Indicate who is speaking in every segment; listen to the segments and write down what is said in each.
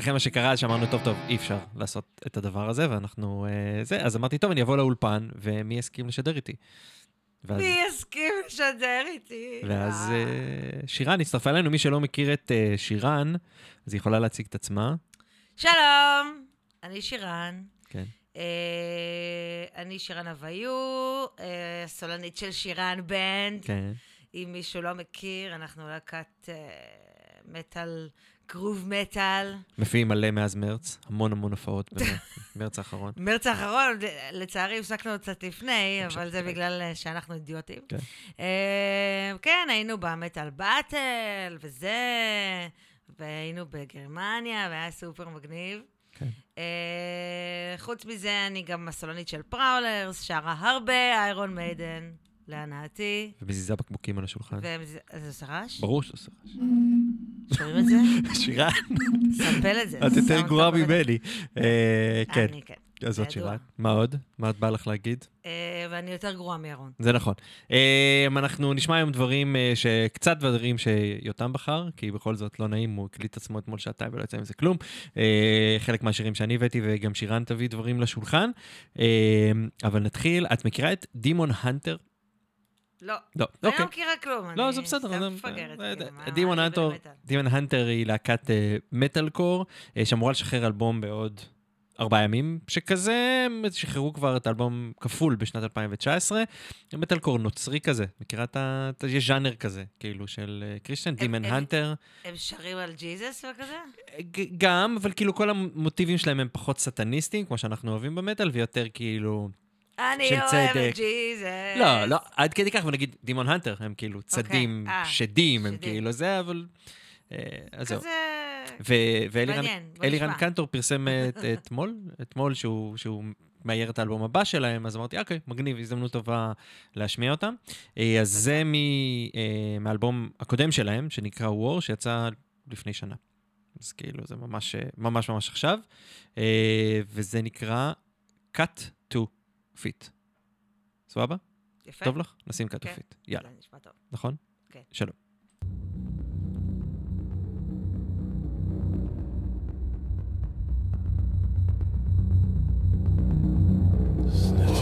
Speaker 1: ולכן מה שקרה, שאמרנו, טוב, טוב, אי אפשר לעשות את הדבר הזה, ואנחנו... אה, זה, אז אמרתי, טוב, אני אבוא לאולפן, ומי יסכים לשדר איתי? ואז,
Speaker 2: מי יסכים לשדר איתי?
Speaker 1: ואז אה, שירן הצטרפה אלינו, מי שלא מכיר את אה, שירן, אז היא יכולה להציג את עצמה.
Speaker 2: שלום, אני שירן.
Speaker 1: כן.
Speaker 2: אה, אני שירן אביו, אה, סולנית של שירן בנד.
Speaker 1: כן.
Speaker 2: אם מישהו לא מכיר, אנחנו להקת אה, מטאל, גרוב מטאל.
Speaker 1: מופיעים מלא מאז מרץ, המון המון הופעות במרץ האחרון.
Speaker 2: מרץ האחרון, לצערי הפסקנו קצת לפני, אבל זה. בגלל אה, שאנחנו אידיוטים.
Speaker 1: כן.
Speaker 2: אה, כן, היינו במטאל באטל וזה, והיינו בגרמניה, והיה סופר מגניב.
Speaker 1: כן.
Speaker 2: אה, חוץ מזה, אני גם הסולנית של פראולרס, שרה הרבה איירון מיידן, להנאתי.
Speaker 1: ומזיזה בקבוקים על השולחן.
Speaker 2: וזה עושה רעש?
Speaker 1: ברור שזה רעש.
Speaker 2: שומעים את זה?
Speaker 1: שירן,
Speaker 2: סמפל את זה.
Speaker 1: את יותר גרועה. ממני. אה, כן.
Speaker 2: אני כן.
Speaker 1: אז זאת. שירה. מה עוד? מה את בא לך להגיד?
Speaker 2: אה, ואני יותר גרועה מירון.
Speaker 1: זה נכון. אה, אנחנו נשמע היום דברים, אה, שקצת דברים שיותם בחר, כי בכל זאת לא נעים, הוא הקליט עצמו אתמול שעתיים ולא יצא מזה כלום. אה, חלק מהשירים שאני הבאתי, וגם שירן תביא דברים לשולחן. אה, אבל נתחיל, את מכירה את Demon Hunter?
Speaker 2: לא.
Speaker 1: לא,
Speaker 2: אני
Speaker 1: אוקיי.
Speaker 2: לא מכירה כלום.
Speaker 1: לא,
Speaker 2: אני
Speaker 1: זה בסדר.
Speaker 2: סתם מפגרת.
Speaker 1: אה,
Speaker 2: כאילו,
Speaker 1: Demon
Speaker 2: מה אני
Speaker 1: Hunter,
Speaker 2: באמת על?
Speaker 1: Demon Hunter היא להקת אה, מטאל קור, אה, שאמורה לשחרר אלבום בעוד ארבעה ימים, שכזה, הם שחררו כבר את האלבום כפול בשנת 2019. מטאל קור נוצרי כזה, מכירה את ה... יש ז'אנר כזה, כאילו, של אה, Christian,
Speaker 2: Demon
Speaker 1: Hunter.
Speaker 2: הם שרים על ג'יזוס וכזה?
Speaker 1: גם, אבל כאילו כל המוטיבים שלהם הם פחות סטניסטיים, כמו שאנחנו אוהבים במטאל, ויותר כאילו...
Speaker 2: אני אוהב. את ג'יזוס.
Speaker 1: לא, לא, עד כדי כך, ונגיד דימון הנטר, הם כאילו צדים
Speaker 2: אה,
Speaker 1: שדים, הם
Speaker 2: שדים.
Speaker 1: כאילו זה, אבל... אה, אז זהו. ואלירן. קנטור פרסם את- אתמול, אתמול שהוא, שהוא מאייר את האלבום הבא שלהם, אז אמרתי, אוקיי, מגניב, הזדמנות טובה להשמיע אותם. אה, אז זה מ- אה, מהאלבום הקודם שלהם, שנקרא War, שיצא לפני שנה. אז כאילו, זה ממש אה, ממש ממש עכשיו. אה, וזה נקרא Cut to Fit. סבבה?
Speaker 2: יפה.
Speaker 1: טוב לך? נשים
Speaker 2: כן.
Speaker 1: Fit. יאללה,
Speaker 2: זה נשמע טוב.
Speaker 1: נכון?
Speaker 2: כן.
Speaker 1: שלום.
Speaker 3: Cut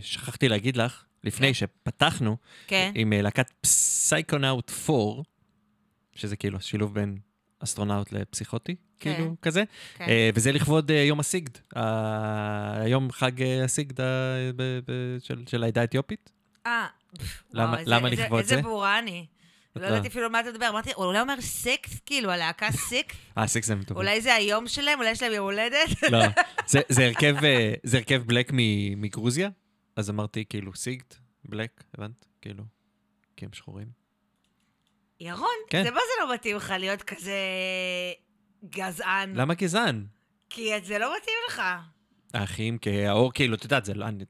Speaker 1: ששכחתי להגיד לך, לפני
Speaker 2: כן.
Speaker 1: שפתחנו,
Speaker 2: כן.
Speaker 1: עם אה, להקת Psychonaut 4, שזה כאילו שילוב בין אסטרונאוט לפסיכוטי,
Speaker 2: כן.
Speaker 1: כאילו כזה,
Speaker 2: כן.
Speaker 1: אה, וזה לכבוד אה, יום הסיגד, היום חג הסיגד של- של העדה האתיופית.
Speaker 2: אה,
Speaker 1: למה-
Speaker 2: וואו, איזה-
Speaker 1: למה
Speaker 2: איזה-
Speaker 1: לכבוד
Speaker 2: איזה
Speaker 1: זה?
Speaker 2: בורה אני. לא ידעתי אפילו על מה אתה מדבר. אמרתי, הוא אולי אומר SikTh, כאילו, הלהקה SikTh?
Speaker 1: אה, SikTh הם טובים.
Speaker 2: אולי זה היום שלהם? אולי יש להם יום הולדת?
Speaker 1: לא, זה- זה הרכב, אה, זה הרכב בלק מגרוזיה, אז אמרתי כאילו סיגד, בלק, הבנת? כאילו, כי הם שחורים.
Speaker 2: ירון,
Speaker 1: כן.
Speaker 2: זה מה זה לא מתאים לך להיות כזה גזען?
Speaker 1: למה גזען?
Speaker 2: כי זה לא מתאים לך.
Speaker 1: האחים, כי האור, כאילו, את יודעת, זה לא- אני-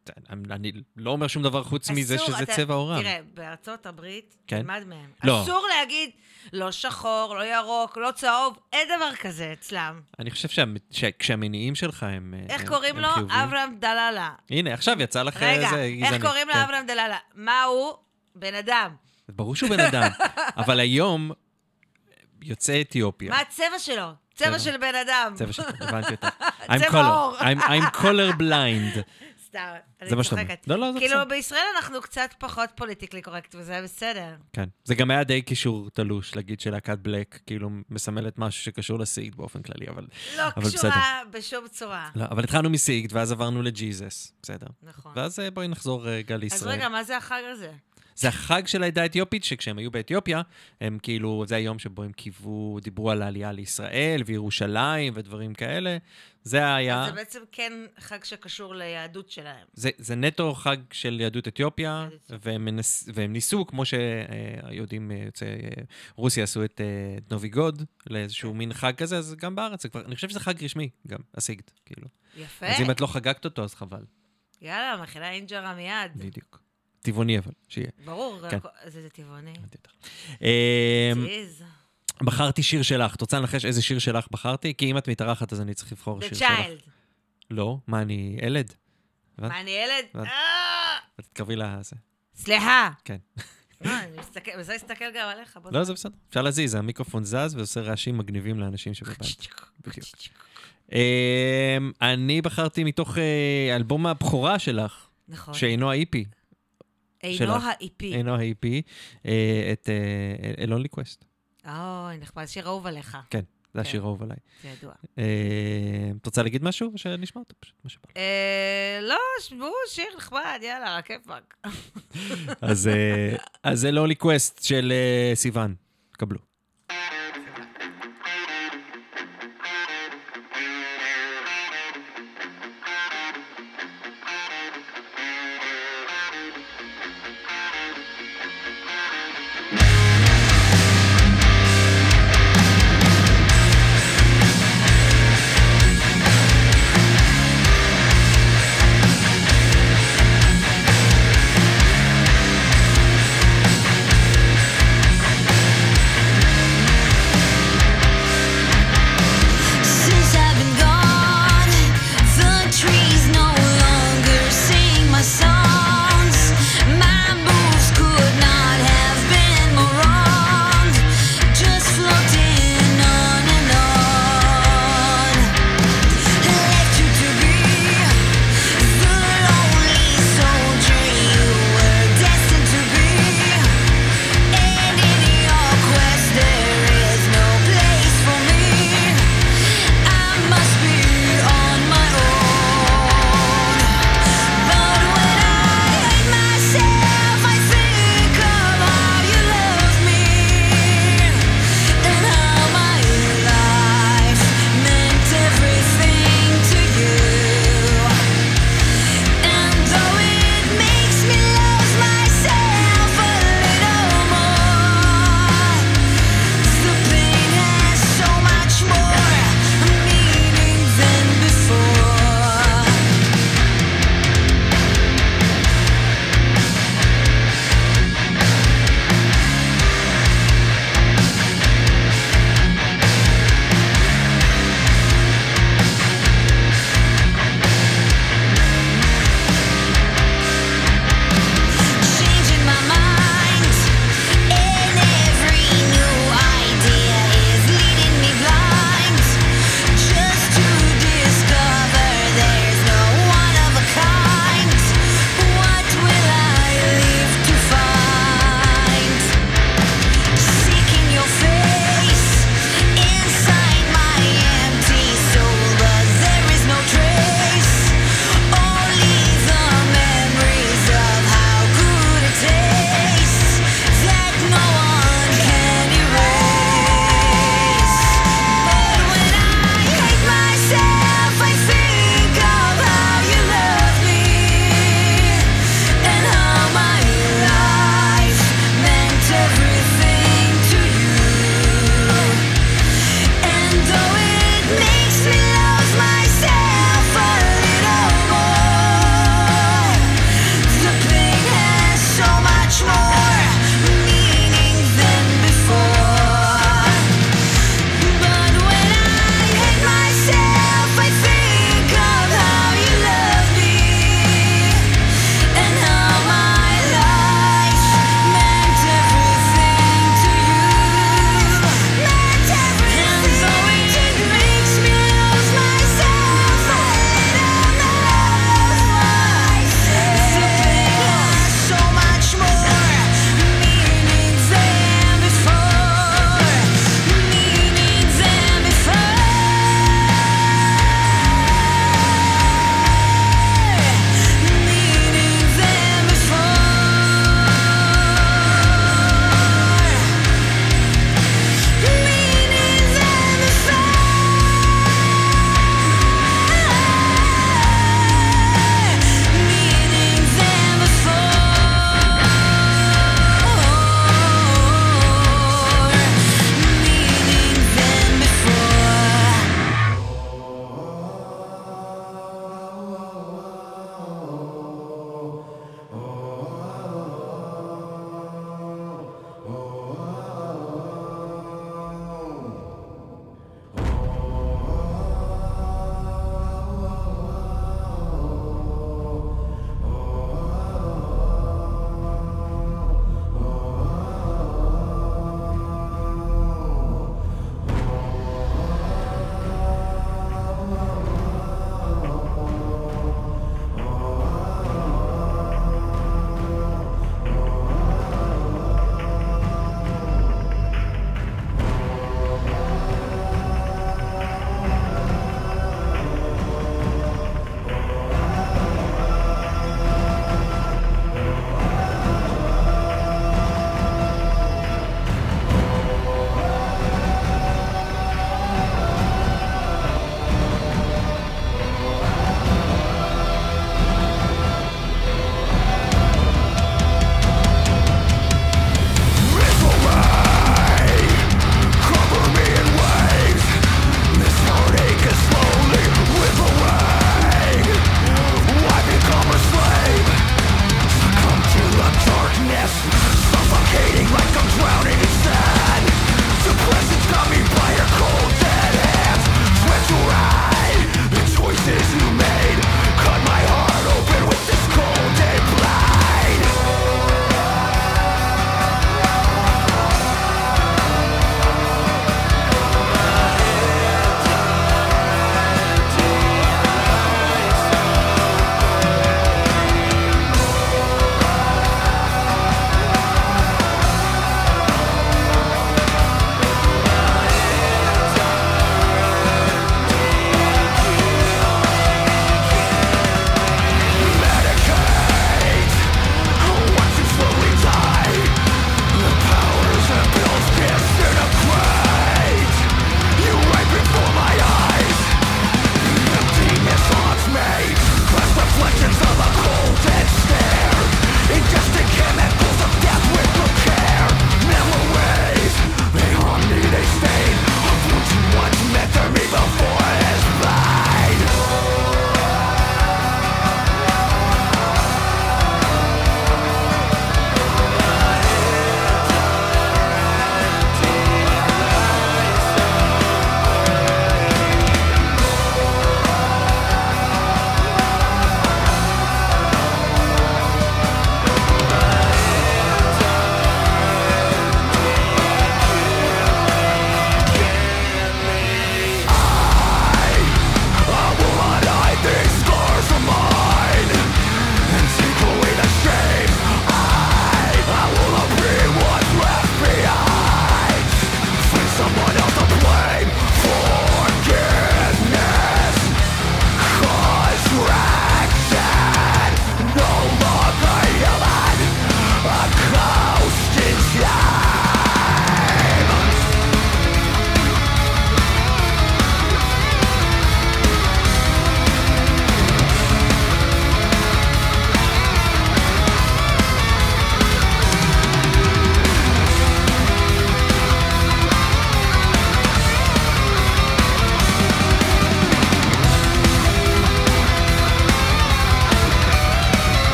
Speaker 1: אני לא אומר שום דבר חוץ מזה
Speaker 2: אסור,
Speaker 1: שזה
Speaker 2: אתה-
Speaker 1: צבע עורם.
Speaker 2: תראה, בארצות הברית,
Speaker 1: כן.
Speaker 2: תלמד מהם.
Speaker 1: לא.
Speaker 2: אסור להגיד לא שחור, לא ירוק, לא צהוב, אין דבר כזה אצלם.
Speaker 1: אני חושב שה- שכשהמניעים שלך הם אה,
Speaker 2: איך
Speaker 1: הם-
Speaker 2: קוראים
Speaker 1: הם
Speaker 2: לו?
Speaker 1: חיוביים.
Speaker 2: אברהם דלאלה.
Speaker 1: הנה, עכשיו יצא לך
Speaker 2: רגע,
Speaker 1: איזה גזעני.
Speaker 2: איך קוראים לו
Speaker 1: כן.
Speaker 2: אברהם דלאלה? מה הוא? בן אדם.
Speaker 1: ברור שהוא בן אדם, אבל היום יוצא אתיופיה.
Speaker 2: מה הצבע שלו?
Speaker 1: צבע.
Speaker 2: של בן אדם.
Speaker 1: צבע של... הבנתי אותך. I'm
Speaker 2: צבע עור.
Speaker 1: I'm- color blind.
Speaker 2: סתם, אני. צוחקת.
Speaker 1: לא, לא, זה
Speaker 2: כאילו,
Speaker 1: בסדר.
Speaker 2: בישראל אנחנו קצת פחות פוליטיקלי קורקט, וזה בסדר.
Speaker 1: כן. זה גם היה די קישור תלוש להגיד שלהקת בלק, כאילו, מסמלת משהו שקשור לסיגד באופן כללי, אבל...
Speaker 2: לא
Speaker 1: אבל
Speaker 2: קשורה בשום צורה.
Speaker 1: לא, אבל התחלנו מסיגד, ואז עברנו לג'יזוס, בסדר.
Speaker 2: נכון.
Speaker 1: ואז אה, בואי נחזור רגע
Speaker 2: אז
Speaker 1: לישראל.
Speaker 2: רגע, מה זה החג הזה?
Speaker 1: זה החג של העדה האתיופית, שכשהם היו באתיופיה, הם כאילו, זה היום שבו הם קיוו, דיברו על העלייה לישראל וירושלים ודברים כאלה. זה היה,
Speaker 2: זה בעצם כן חג שקשור ליהדות שלהם.
Speaker 1: זה, זה נטו חג של יהדות אתיופיה. והם, מנס, והם ניסו, כמו שהיהודים אה, יוצאי אה, רוסיה עשו את אה, את נוביגוד, לאיזשהו מין חג כזה, אז גם בארץ, כבר, אני חושב שזה חג רשמי, גם, הסיגד, כאילו.
Speaker 2: יפה.
Speaker 1: אז אם את לא חגגת אותו, אז חבל,
Speaker 2: יאללה, מכינה אינג'רה מיד.
Speaker 1: בדיוק. טבעוני אבל, שיהיה.
Speaker 2: ברור,
Speaker 1: כן.
Speaker 2: זה זה טבעוני. צ'יז.
Speaker 1: בחרתי שיר שלך. את רוצה לנחש איזה שיר שלך בחרתי? כי אם את מתארחת, אז אני צריך לבחור
Speaker 2: The
Speaker 1: שיר שלך.
Speaker 2: Child.
Speaker 1: לא, מה, אני ילד?
Speaker 2: מה, אני ילד? אה!
Speaker 1: את תתקרבי לזה.
Speaker 2: סליחה.
Speaker 1: כן.
Speaker 2: וזה מסתכל גם עליך. בוא
Speaker 1: לא, זה בסדר. אפשר להזיז, המיקרופון זז ועושה רעשים מגניבים לאנשים שבבית. בדיוק. אמ, אני בחרתי מתוך אה, אלבום הבכורה שלך,
Speaker 2: נכון.
Speaker 1: שאינו ה EP,
Speaker 2: אינו.
Speaker 1: ה
Speaker 2: EP.
Speaker 1: אינו ה EP, אה, את A Lonely Quest.
Speaker 2: אוי, נחמד, שיר אהוב עליך,
Speaker 1: זה
Speaker 2: כן.
Speaker 1: השיר האהוב עליי.
Speaker 2: זה ידוע.
Speaker 1: אה, את רוצה להגיד משהו או שנשמע אותו פשוט? מה שבא.
Speaker 2: אה, לא, שבו, שיר נחמד, יאללה, רק כיפאק.
Speaker 1: אז אה, זה לולי קווסט של אה, סיוון. קבלו.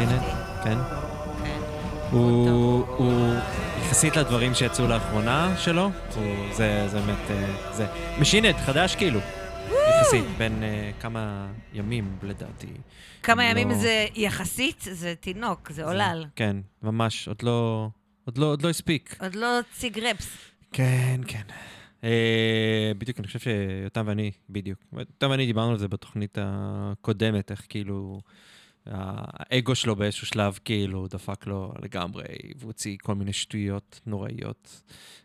Speaker 2: אהבתי.
Speaker 1: כן.
Speaker 2: כן.
Speaker 1: הוא, הוא יחסית לדברים שיצאו לאחרונה שלו, הוא, זה, זה באמת, אה, זה משינט, חדש כאילו. יחסית, בין אה, כמה ימים לדעתי.
Speaker 2: כמה
Speaker 1: לא-
Speaker 2: ימים זה יחסית, זה תינוק, זה עולל.
Speaker 1: כן, ממש, עוד לא, עוד לא, עוד לא הספיק.
Speaker 2: עוד לא ציג רפס.
Speaker 1: כן, כן. אה, בדיוק, אני חושב שיותם ואני, בדיוק. יותם ואני דיברנו על זה בתוכנית הקודמת, איך כאילו האגו שלו באיזשהו שלב כאילו דפק לו לגמרי, והוא הוציא כל מיני שטויות נוראיות.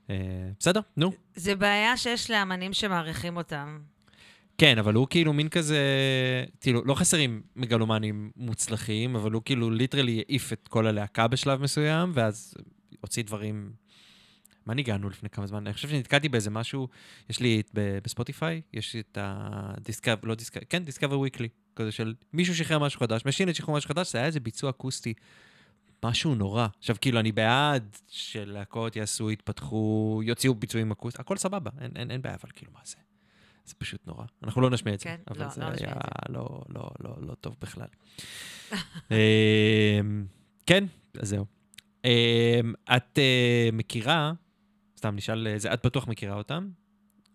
Speaker 1: אה, בסדר, נו.
Speaker 2: זה בעיה שיש לאמנים שמעריכים אותם.
Speaker 1: כן, אבל הוא כאילו מין כזה, כאילו, לא חסרים מגלומנים מוצלחים, אבל הוא כאילו literally העיף את כל הלהקה בשלב מסוים, ואז הוציא דברים... מה ניגענו לפני כמה זמן? אני חושב שנתקעתי באיזה משהו, יש לי ב Spotify, יש את ה Discov, לא Discov, כן, Discover Weekly, כזה של מישהו שחרר משהו חדש, Machine Head שחררו משהו חדש, זה היה איזה ביצוע אקוסטי, משהו נורא. עכשיו, כאילו, אני בעד שלהקות יעשו, יתפתחו, יוציאו ביצועים אקוסטיים, הכל סבבה, אין, אין, אין בעיה, אבל כאילו, מה זה? זה פשוט נורא. אנחנו לא נשמיע את זה,
Speaker 2: כן,
Speaker 1: אבל
Speaker 2: לא,
Speaker 1: זה
Speaker 2: לא
Speaker 1: היה לא, לא, לא, לא טוב בכלל. אמ, כן, אז זהו. אמ, את אה, מכירה, סתם נשאל, אה, את בטוח מכירה אותם,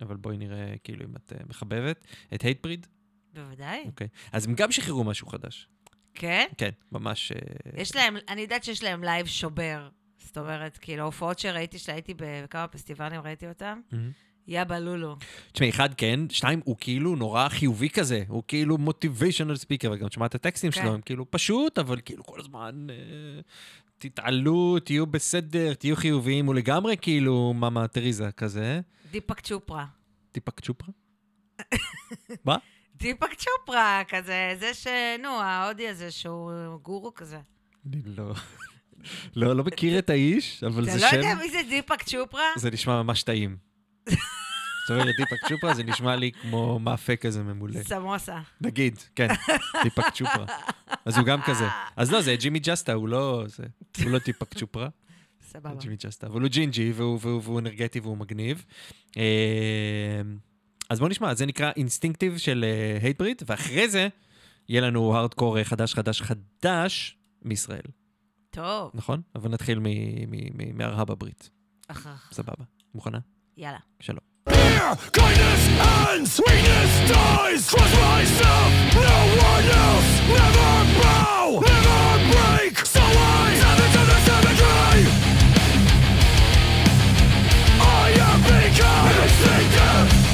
Speaker 1: אבל בואי נראה כאילו אם את אה, מחבבת, את Hatebreed,
Speaker 2: בוודאי.
Speaker 1: אוקיי. אז הם גם שחררו משהו חדש.
Speaker 2: כן?
Speaker 1: כן, ממש... אה,
Speaker 2: יש להם, אני יודעת שיש להם live שובר. זאת אומרת, כאילו, ההופעות שראיתי, שהייתי בכמה פסטיבלים, ראיתי אותם,
Speaker 1: מהמם.
Speaker 2: יאבא לולו.
Speaker 1: תשמעי, אחד כן, שתיים, הוא כאילו נורא חיובי כזה, הוא כאילו motivational speaker, וגם שמעת את הטקסטים
Speaker 2: כן.
Speaker 1: שלו, הם כאילו פשוט, אבל כאילו כל הזמן, אה, תתעלו, תהיו בסדר, תהיו חיוביים, הוא לגמרי כאילו אמא תרזה כזה.
Speaker 2: דיפק צ'ופרה.
Speaker 1: טיפק צ'ופרה? מה?
Speaker 2: דיפק צ'ופרה, כזה, זה ש... נו, ההודי הזה שהוא גורו כזה.
Speaker 1: אני לא... לא, לא מכיר את האיש, אבל
Speaker 2: אתה
Speaker 1: זה
Speaker 2: לא
Speaker 1: שם,
Speaker 2: יודע מי זה דיפק צ'ופרה?
Speaker 1: זה נשמע ממש טעים. זאת אומרת, טיפק צ'ופרה זה נשמע לי כמו מאפה כזה ממולא.
Speaker 2: סמוסה.
Speaker 1: נגיד, כן, טיפק צ'ופרה. אז הוא גם כזה. אז לא, זה ג'ימי ג'סטה, הוא לא, הוא לא טיפק צ'ופרה,
Speaker 2: סבבה.
Speaker 1: Jamey Jasta, אבל הוא ג'ינג'י והוא, אנרגטי והוא מגניב. אה, אז בואו נשמע, זה נקרא Instinctive של Hatebreed, ואחרי זה יהיה לנו הארדקור אה, חדש חדש חדש מישראל,
Speaker 2: טוב,
Speaker 1: נכון? אבל נתחיל מ- מ- מ- מארצות הברית,
Speaker 2: אחר.
Speaker 1: סבבה. מוכנה?
Speaker 2: יאללה.
Speaker 1: שלום.
Speaker 3: Kindness and sweetness dies. Trust myself, no one else. Never bow, never break. So I step into the cemetery. I am become instinctive. I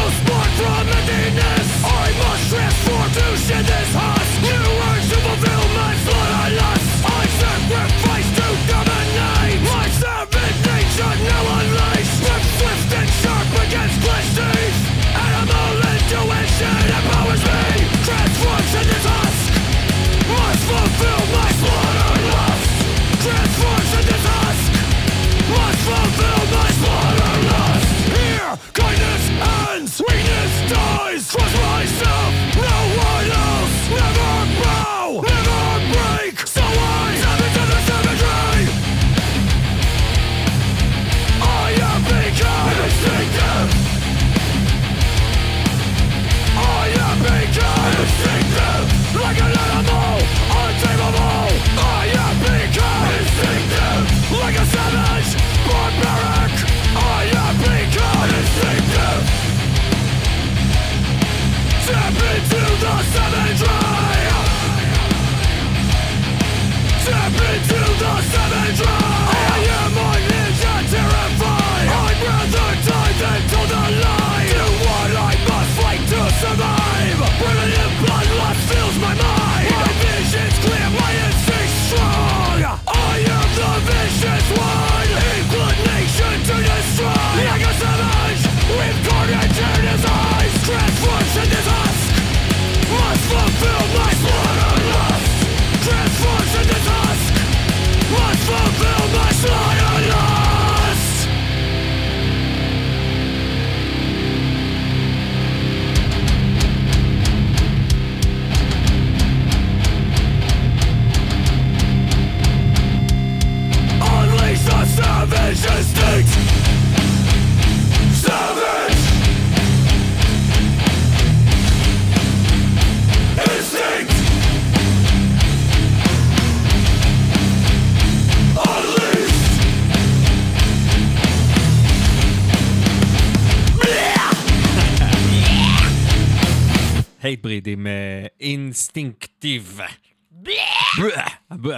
Speaker 1: Hatebreed עם אה, Instinctive.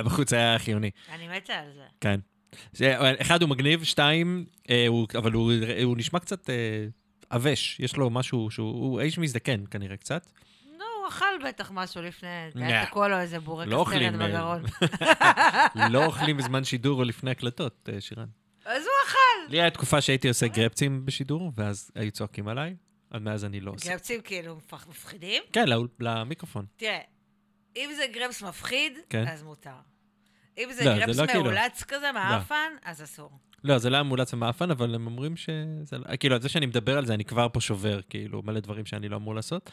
Speaker 1: בחוץ היה חיוני.
Speaker 2: אני מתה על זה.
Speaker 1: כן. זה- אחד הוא מגניב, שתיים, אה, אבל הוא נשמע קצת אה, עבש. יש לו משהו שהוא הוא האיש מזדקן כנראה קצת.
Speaker 2: נו, הוא אכל בטח משהו לפני. היה תקוע לו איזה בורקס
Speaker 1: לא
Speaker 2: טרי
Speaker 1: אה,
Speaker 2: בגרון.
Speaker 1: לא אוכלים בזמן שידור או לפני הקלטות, שירן.
Speaker 2: אז הוא אכל.
Speaker 1: לי היה תקופה שהייתי עושה גרפצים בשידור, ואז היו צועקים עליי, מאז אני לא עושה.
Speaker 2: גרפסים כאילו מפח- מפחידים.
Speaker 1: כן, לאול- למיקרופון.
Speaker 2: תראה, אם זה גרפס מפחיד,
Speaker 1: כן.
Speaker 2: אז מותר. אם זה
Speaker 1: לא, זה
Speaker 2: גרפס
Speaker 1: לא כאילו-
Speaker 2: מאולץ כזה, מהאפן, אז אסור.
Speaker 1: לא, זה לא היה מאולץ ומאפן, אבל הם אומרים שזה... לא- כאילו, זה שאני מדבר על זה, אני כבר פה שובר, כאילו, מלא דברים שאני לא אמור לעשות,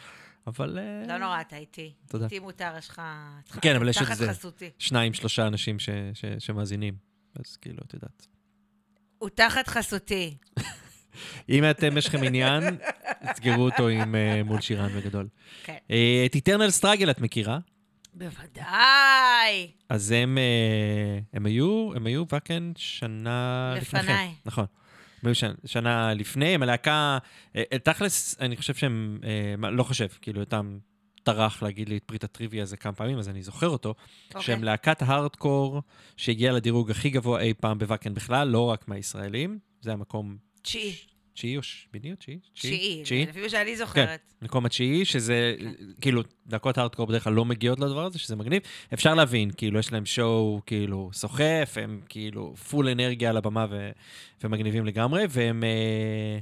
Speaker 1: אבל... אה,
Speaker 2: לא נורא, אתה איתי.
Speaker 1: תודה.
Speaker 2: איתי מותר, יש לך...
Speaker 1: כן, אבל יש איזה-
Speaker 2: חסותי.
Speaker 1: שניים, שלושה אנשים ש- ש- שמאזינים, אז כאילו, את יודעת.
Speaker 2: הוא תחת חסותי.
Speaker 1: אם אתם, יש לכם עניין, תסגרו אותו עם אה, מול שירן בגדול.
Speaker 2: כן.
Speaker 1: אה, את איטרנל סטראגל את מכירה?
Speaker 2: בוודאי.
Speaker 1: אז הם, אה, הם היו, הם היו וקן שנה לפניכם.
Speaker 2: לפניי.
Speaker 1: נכון. הם היו שנה, שנה לפני, הם הלהקה, תכלס, אני חושב שהם, לא חושב, כאילו, אותם טרח להגיד לי את פריט הטריוויה הזה כמה פעמים, אז אני זוכר אותו,
Speaker 2: אוקיי.
Speaker 1: שהם להקת הארדקור שהגיעה לדירוג הכי גבוה אי פעם בוואקן בכלל, לא רק מהישראלים, זה המקום
Speaker 2: תשיעי.
Speaker 1: תשיעי או שמיני או תשיעי?
Speaker 2: תשיעי. לפי מה שאני זוכרת.
Speaker 1: מקום התשיעי, שזה,
Speaker 2: כן.
Speaker 1: כאילו, להקות הארדקור בדרך כלל לא מגיעות לדבר הזה, שזה מגניב. אפשר להבין, כאילו, יש להם שואו, כאילו, סוחף, הם כאילו פול אנרגיה על הבמה ו- ומגניבים לגמרי, והם אה,
Speaker 2: היי,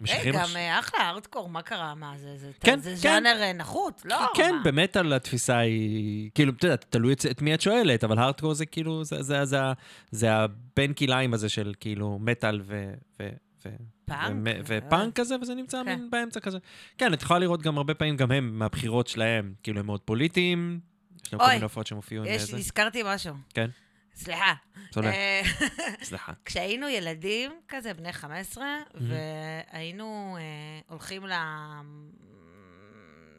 Speaker 1: משחררים...
Speaker 2: גם
Speaker 1: עכשיו-
Speaker 2: אה, אחלה, ארדקור, מה קרה? מה, זה- זה
Speaker 1: כן,
Speaker 2: זה
Speaker 1: כן.
Speaker 2: ז'אנר אה, נחות? לא,
Speaker 1: כן,
Speaker 2: מה?
Speaker 1: במטאל התפיסה היא, כאילו, אתה יודע, תלוי את, את מי את שואלת, אבל הארדקור זה כאילו, זה, זה, זה, זה הבן כליים הזה של כאילו מטאל ו... ו ו-
Speaker 2: פאנק? אה.
Speaker 1: ופאנק כזה, וזה נמצא
Speaker 2: כן.
Speaker 1: מין באמצע כזה. כן, את יכולה לראות גם הרבה פעמים, גם הם, מהבחירות שלהם, כאילו, הם מאוד פוליטיים, יש להם כל מיני הופעות שהם הופיעו עם זה.
Speaker 2: נזכרתי משהו.
Speaker 1: כן.
Speaker 2: סליחה.
Speaker 1: צודק,
Speaker 2: אה,
Speaker 1: סליחה.
Speaker 2: כשהיינו ילדים, כזה בני 15, והיינו אה, הולכים ל...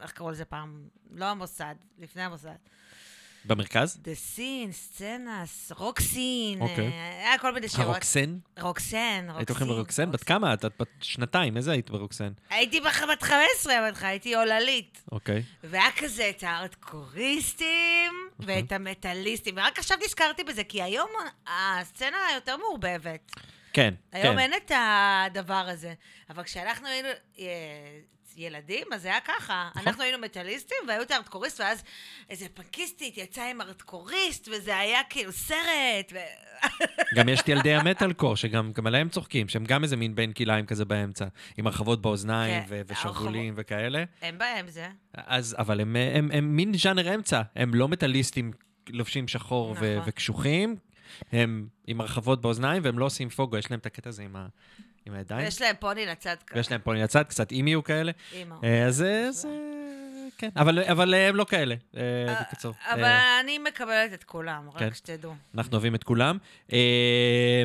Speaker 2: איך קראו לזה פעם? לא המוסד, לפני המוסד.
Speaker 1: במרכז?
Speaker 2: דה סין, סצנה, רוקסין,
Speaker 1: אוקיי.
Speaker 2: אה, היה כל מיני שירות.
Speaker 1: הרוקסן?
Speaker 2: רוקסן,
Speaker 1: היית הולכים
Speaker 2: רוקסין.
Speaker 1: ברוקסן? בת כמה? את את בת שנתיים, איזה היית ברוקסן?
Speaker 2: הייתי בת 15, אמרתי לך, הייתי עוללית.
Speaker 1: אוקיי.
Speaker 2: והיה כזה את הארדקוריסטים
Speaker 1: אוקיי.
Speaker 2: ואת המטאליסטים, ורק עכשיו נזכרתי בזה, כי היום הסצנה יותר מעורבבת.
Speaker 1: כן,
Speaker 2: היום
Speaker 1: כן.
Speaker 2: אין את הדבר הזה. אבל כשאנחנו היינו אה, ילדים, אז זה היה ככה.
Speaker 1: נכון.
Speaker 2: אנחנו היינו מטאליסטים, והיו את הארדקוריסט, ואז איזה פנקיסטית יצאה עם ארדקוריסט, וזה היה כאילו סרט. ו...
Speaker 1: גם יש את ילדי המטאל קור, שגם גם עליהם צוחקים, שהם גם איזה מין בין כליים כזה באמצע, עם הרחבות באוזניים
Speaker 2: כן,
Speaker 1: ו- ושרוולים וכאלה.
Speaker 2: בהם זה.
Speaker 1: אז, אבל הם, הם, הם, הם מין ז'אנר אמצע, הם לא מטאליסטים לובשים שחור
Speaker 2: נכון.
Speaker 1: וקשוחים, הם עם הרחבות באוזניים, והם לא עושים פוגו, יש להם את הקטע הזה עם, ה- עם הידיים,
Speaker 2: ויש להם פוני לצד כזה.
Speaker 1: ויש להם פה לצד, קצת אימיו כאלה.
Speaker 2: אימא.
Speaker 1: אה, אז אה, אז, אה, כן, אבל, אבל אה, הם לא כאלה, אה, בקיצור.
Speaker 2: אבל
Speaker 1: אה,
Speaker 2: אני מקבלת את כולם,
Speaker 1: כן.
Speaker 2: רק שתדעו.
Speaker 1: אנחנו אוהבים את כולם. אה,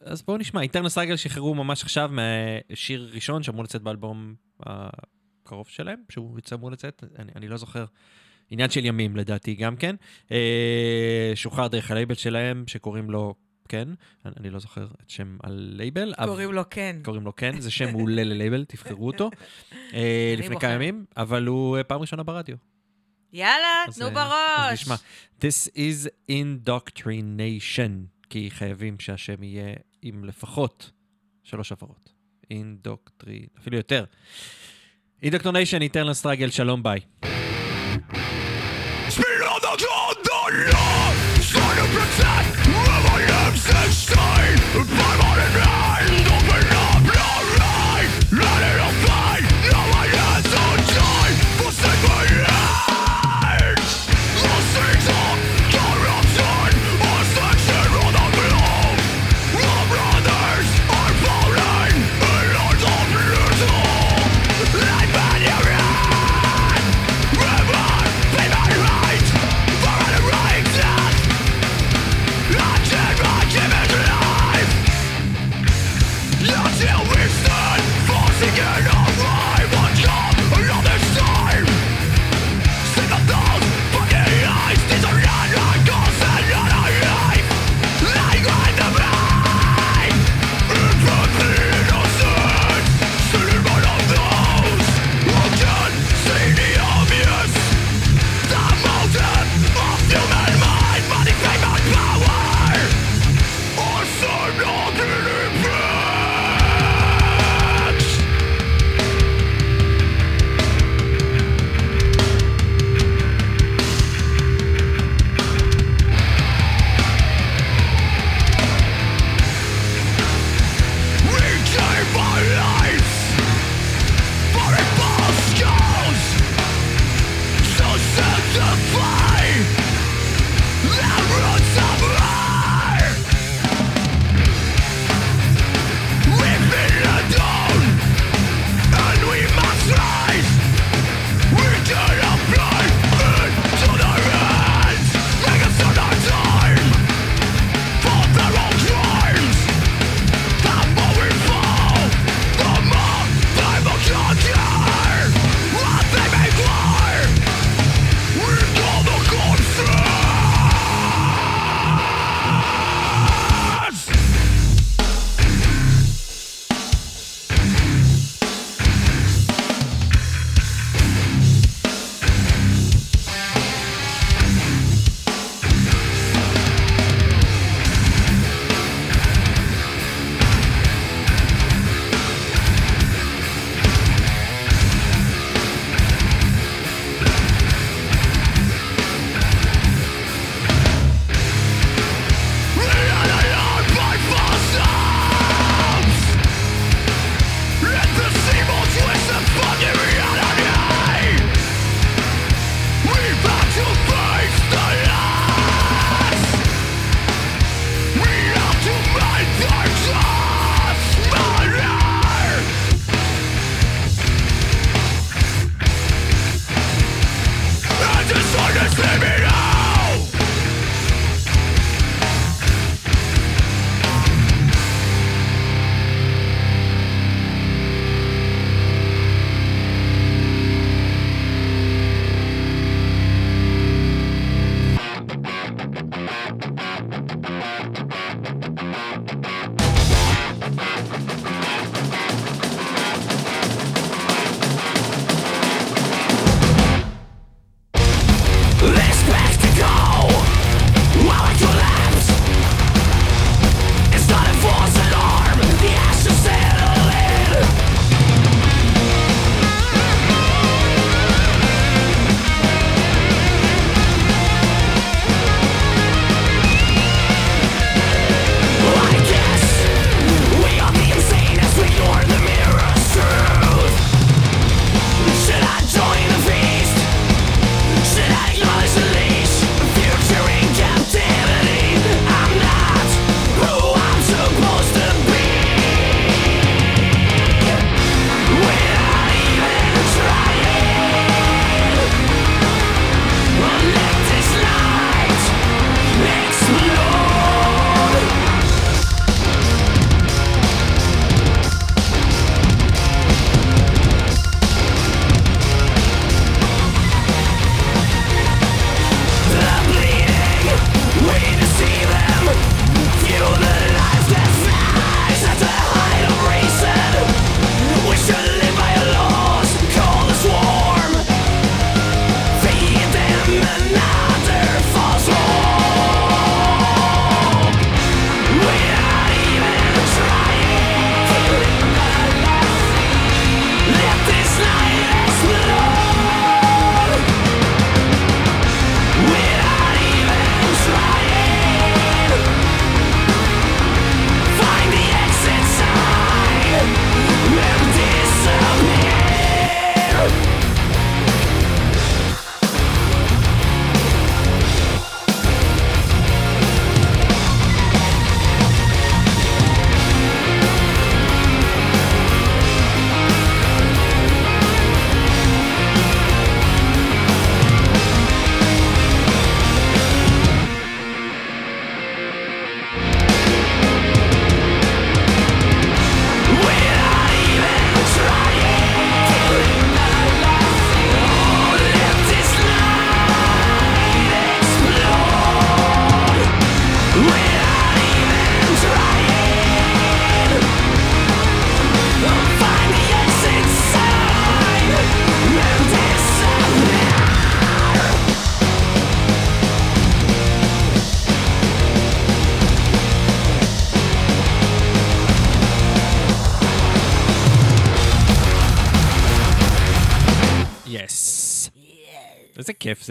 Speaker 1: אז בואו נשמע, איטרנל סטרגל שחררו ממש עכשיו מהשיר ראשון שאמור לצאת באלבום הקרוב שלהם, שהוא אמור לצאת, אני, אני לא זוכר. עניין של ימים לדעתי גם כן. אה, שוחרר דרך הלייבל שלהם, שקוראים לו כן, אני, לא זוכר את שם הלייבל. אבל-
Speaker 2: קוראים לו כן.
Speaker 1: קוראים לו כן, זה שם מעולה ללייבל, תבחרו אותו. אה, לפני. כמה ימים, אבל הוא אה, פעם ראשונה ברדיו.
Speaker 2: יאללה, תנו
Speaker 1: אה,
Speaker 2: בראש.
Speaker 1: אז נשמע. This is indoctrination, כי חייבים שהשם יהיה עם לפחות שלוש הברות. Indoctri, אפילו יותר. אינדוקטריניישן, איטרנל סטראגל, שלום ביי.
Speaker 3: Frankenstein, my
Speaker 1: modern.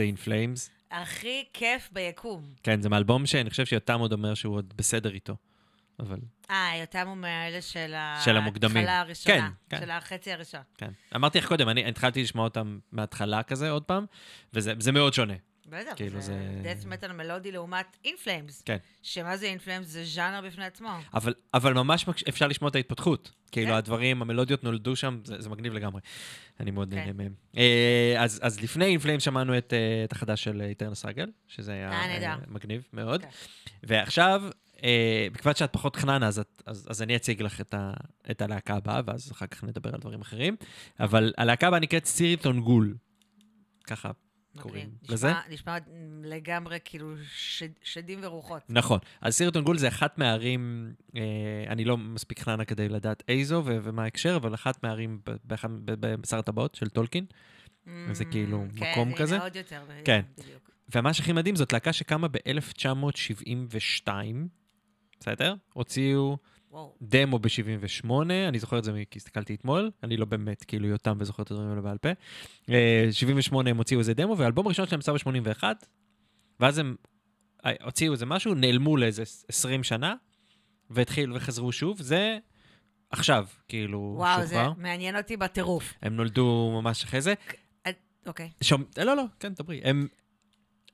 Speaker 1: זה In Flames.
Speaker 2: הכי כיף ביקום.
Speaker 1: כן, זה מאלבום שאני חושב שיותם עוד אומר שהוא עוד בסדר איתו. אבל
Speaker 2: אה, יותם הוא מאלה של
Speaker 1: של המוקדמים.
Speaker 2: ההתחלה הראשונה.
Speaker 1: כן, כן.
Speaker 2: של החצי הראשון.
Speaker 1: כן. אמרתי לך קודם, אני התחלתי לשמוע אותם מההתחלה כזה עוד פעם, וזה זה מאוד שונה.
Speaker 2: בטח,
Speaker 1: כאילו
Speaker 2: זה death metal מלודי לעומת אינפלאמס.
Speaker 1: כן.
Speaker 2: שמה זה אינפלאמס? זה ז'אנר בפני עצמו.
Speaker 1: אבל, אבל ממש מקש- אפשר לשמוע את ההתפתחות. כאילו,
Speaker 2: כן.
Speaker 1: הדברים, המלודיות נולדו שם, זה, זה מגניב לגמרי. אני מאוד
Speaker 2: כן.
Speaker 1: נהנה מהם. אה, אז, אז לפני אינפלאים שמענו את, אה, את החדש של איטרנס רגל, שזה היה
Speaker 2: אה,
Speaker 1: מגניב מאוד.
Speaker 2: כן.
Speaker 1: ועכשיו, מכיוון שאת פחות חננה, אז, את, אז, אז אני אציג לך את, ה, את הלהקה הבאה, ואז אחר כך נדבר על דברים אחרים. אבל הלהקה הבאה נקראת סיריטון גול. ככה קוראים
Speaker 2: מגניב.
Speaker 1: לזה.
Speaker 2: נשמע- נשמע לגמרי כאילו שד- שדים ורוחות.
Speaker 1: נכון. אז סירטון גול זה אחת מהערים, אה, אני לא מספיק חננה כדי לדעת איזו ו- ומה ההקשר, אבל אחת מהערים בשר הטבעות של טולקין. זה כאילו
Speaker 2: Mm,
Speaker 1: מקום
Speaker 2: כן,
Speaker 1: כזה?
Speaker 2: הנה עוד יותר.
Speaker 1: כן.
Speaker 2: בדיוק.
Speaker 1: ומה שהכי מדהים, זאת להקה שקמה ב-1972, בסדר? הוציאו
Speaker 2: וואו.
Speaker 1: דמו ב-78, אני זוכר את זה כי הסתכלתי אתמול, אני לא באמת כאילו יותם וזוכר את הדברים האלה בעל פה. אה, 78 הם הוציאו איזה דמו, והאלבום הראשון שלהם יצא ב-81, ואז הם אה, הוציאו איזה משהו, נעלמו לאיזה 20 שנה, והתחילו וחזרו שוב, זה עכשיו, כאילו,
Speaker 2: וואו, זה
Speaker 1: שוחרר.
Speaker 2: מעניין אותי בטירוף.
Speaker 1: הם נולדו ממש אחרי זה.
Speaker 2: אוקיי.
Speaker 1: שום, אה, לא, לא, כן, דברי. הם,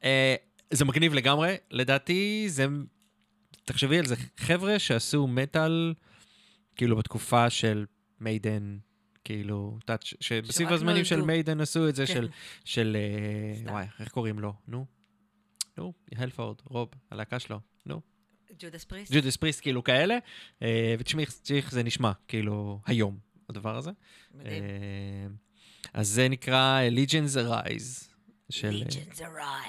Speaker 1: אה, זה מגניב לגמרי, לדעתי זה, תחשבי על זה, חבר'ה שעשו מטאל, כאילו בתקופה של מיידן, כאילו, את יודעת, ש- שבסביב הזמנים של
Speaker 2: נולדו.
Speaker 1: מיידן עשו את זה,
Speaker 2: כן.
Speaker 1: של, של, אה. וואי, איך קוראים לו? נו, נו, הלפורד, רוב, הלהקה שלו, נו,
Speaker 2: ג'ודס פריסט?
Speaker 1: ג'ודס פריסט, כאילו כאלה, אה, ותשמעי איך זה נשמע, כאילו, היום, הדבר הזה.
Speaker 2: מדהים.
Speaker 1: אה, אז זה נקרא Legends Arise, של.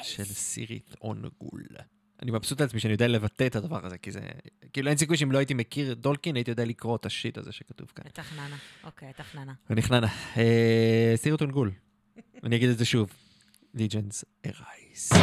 Speaker 1: של סירית אונגול. אני מבסוט על עצמי שאני יודע לבטא את הדבר הזה, כי זה... כאילו אין סיכוי שאם לא הייתי מכיר את דולקין, הייתי יודע לקרוא את השיט הזה שכתוב כאן.
Speaker 2: בטח ננה. אוקיי, בטח ננה.
Speaker 1: ונכננה. אה, סירית אונגול. אני אגיד את זה שוב. Legends Arise.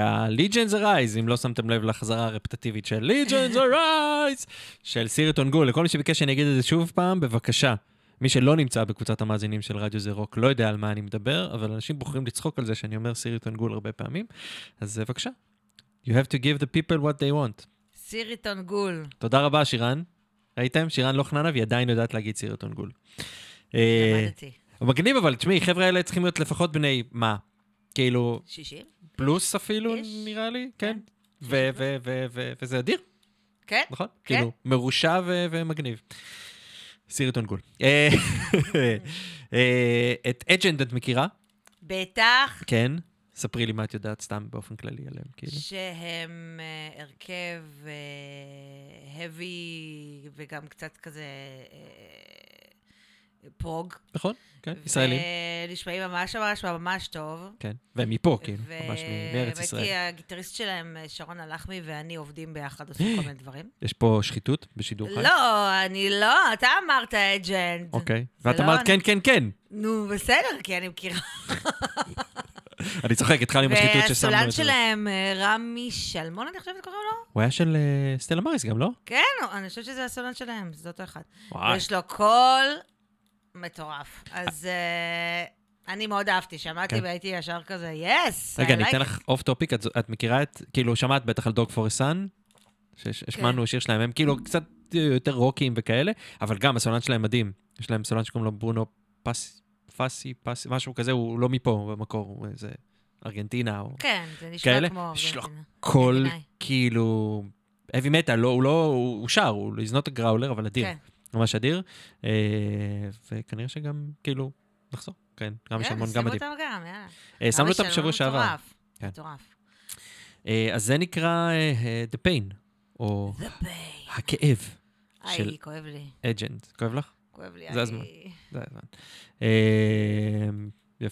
Speaker 1: היה Legions Arise, אם לא שמתם לב לחזרה הרפטטיבית של Legions Arise, של סיריטון גול. לכל מי שביקש שאני אגיד את זה שוב פעם, בבקשה. מי שלא נמצא בקבוצת המאזינים של רדיו זה רוק לא יודע על מה אני מדבר, אבל אנשים בוחרים לצחוק על זה שאני אומר סיריטון גול הרבה פעמים, אז אה, בבקשה. You have to give the people what they want.
Speaker 2: סיריטון גול.
Speaker 1: תודה רבה, שירן. ראיתם? שירן לא חננה והיא עדיין יודעת להגיד סיריטון גול. אה,
Speaker 2: למדתי.
Speaker 1: מגניב, אבל תשמעי, חבר'ה האלה צריכים להיות לפחות בני, מה? כאילו,
Speaker 2: 60?
Speaker 1: פלוס אפילו. נראה לי, כן.
Speaker 2: כן.
Speaker 1: ו- ו- ו- ו- וזה אדיר,
Speaker 2: כן?
Speaker 1: נכון?
Speaker 2: כן.
Speaker 1: כאילו, מרושע ו- ומגניב. סיריטון גול. אה, אה, את אג'נד את מכירה?
Speaker 2: בטח
Speaker 1: כן. ספרי לי מה את יודעת סתם באופן כללי עליהם, כאילו.
Speaker 2: שהם אה, הרכב אה, heavy וגם קצת כזה אה, פרוג.
Speaker 1: נכון? כן, ישראלים.
Speaker 2: ונשמעים ממש ממש ממש טוב.
Speaker 1: כן. והם מפה, כאילו,
Speaker 2: ו-
Speaker 1: ממש מארץ ישראל.
Speaker 2: היא, הגיטריסט שלהם, אה, שרון הלחמי ואני עובדים ביחד, עושים כל מיני דברים.
Speaker 1: יש פה שחיתות בשידור חי?
Speaker 2: לא, אני לא, אתה אמרת אג'נד.
Speaker 1: אוקיי. ואת
Speaker 2: לא
Speaker 1: אמרת. כן, כן, כן.
Speaker 2: נו, בסדר, כי אני מכירה.
Speaker 1: אני צוחק, התחלנו עם השחיתות ששמנו
Speaker 2: והסולן
Speaker 1: את זה.
Speaker 2: שלהם, אה, רמי שלמון, אני חושבת שקוראים לו?
Speaker 1: הוא היה של אה, סטלה מריס גם, לא?
Speaker 2: כן, אני חושבת שזה הסולן שלהם, אחד.
Speaker 1: וואי.
Speaker 2: יש לו קול מטורף. אז אה, אני מאוד אהבתי, שמעתי
Speaker 1: כן.
Speaker 2: והייתי ישר כזה, yes!
Speaker 1: רגע, אני אתן לך off topic, את, מכירה את, כאילו, שמעת בטח על Dog for
Speaker 2: Sun?
Speaker 1: שהשמענו שיר שלהם, הם כאילו קצת יותר רוקיים וכאלה, אבל גם הסולן שלהם מדהים. יש להם סולן שקוראים לו ברונו פס, פסי, פסי, משהו כזה, הוא לא מפה, הוא במקור, איזה ארגנטינה או
Speaker 2: כן, זה נשמע
Speaker 1: כאלה.
Speaker 2: כמו...
Speaker 1: יש לו
Speaker 2: ארגנטינה.
Speaker 1: קול. כאילו... heavy metal, לא, הוא לא, הוא, הוא שר, הוא he's not a growler, אבל אדיר.
Speaker 2: כן.
Speaker 1: ממש אדיר. אה, וכנראה שגם, כאילו, נחזור. כן, גם יש המון, גם מדהים.
Speaker 2: שימו אותם גם, יאללה.
Speaker 1: אה, שמנו אותם בשבוע שעבר.
Speaker 2: מטורף,
Speaker 1: כן.
Speaker 2: מטורף.
Speaker 1: אה, אז זה נקרא אה, The Pain, או
Speaker 2: The Bay.
Speaker 1: הכאב, של-
Speaker 2: איי, כואב לי.
Speaker 1: אג'נט. כואב לך?
Speaker 2: כואב לי.
Speaker 1: זה. הזמן. זה הזמן.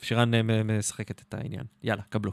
Speaker 1: שירן משחקת את העניין. יאללה, קבלו.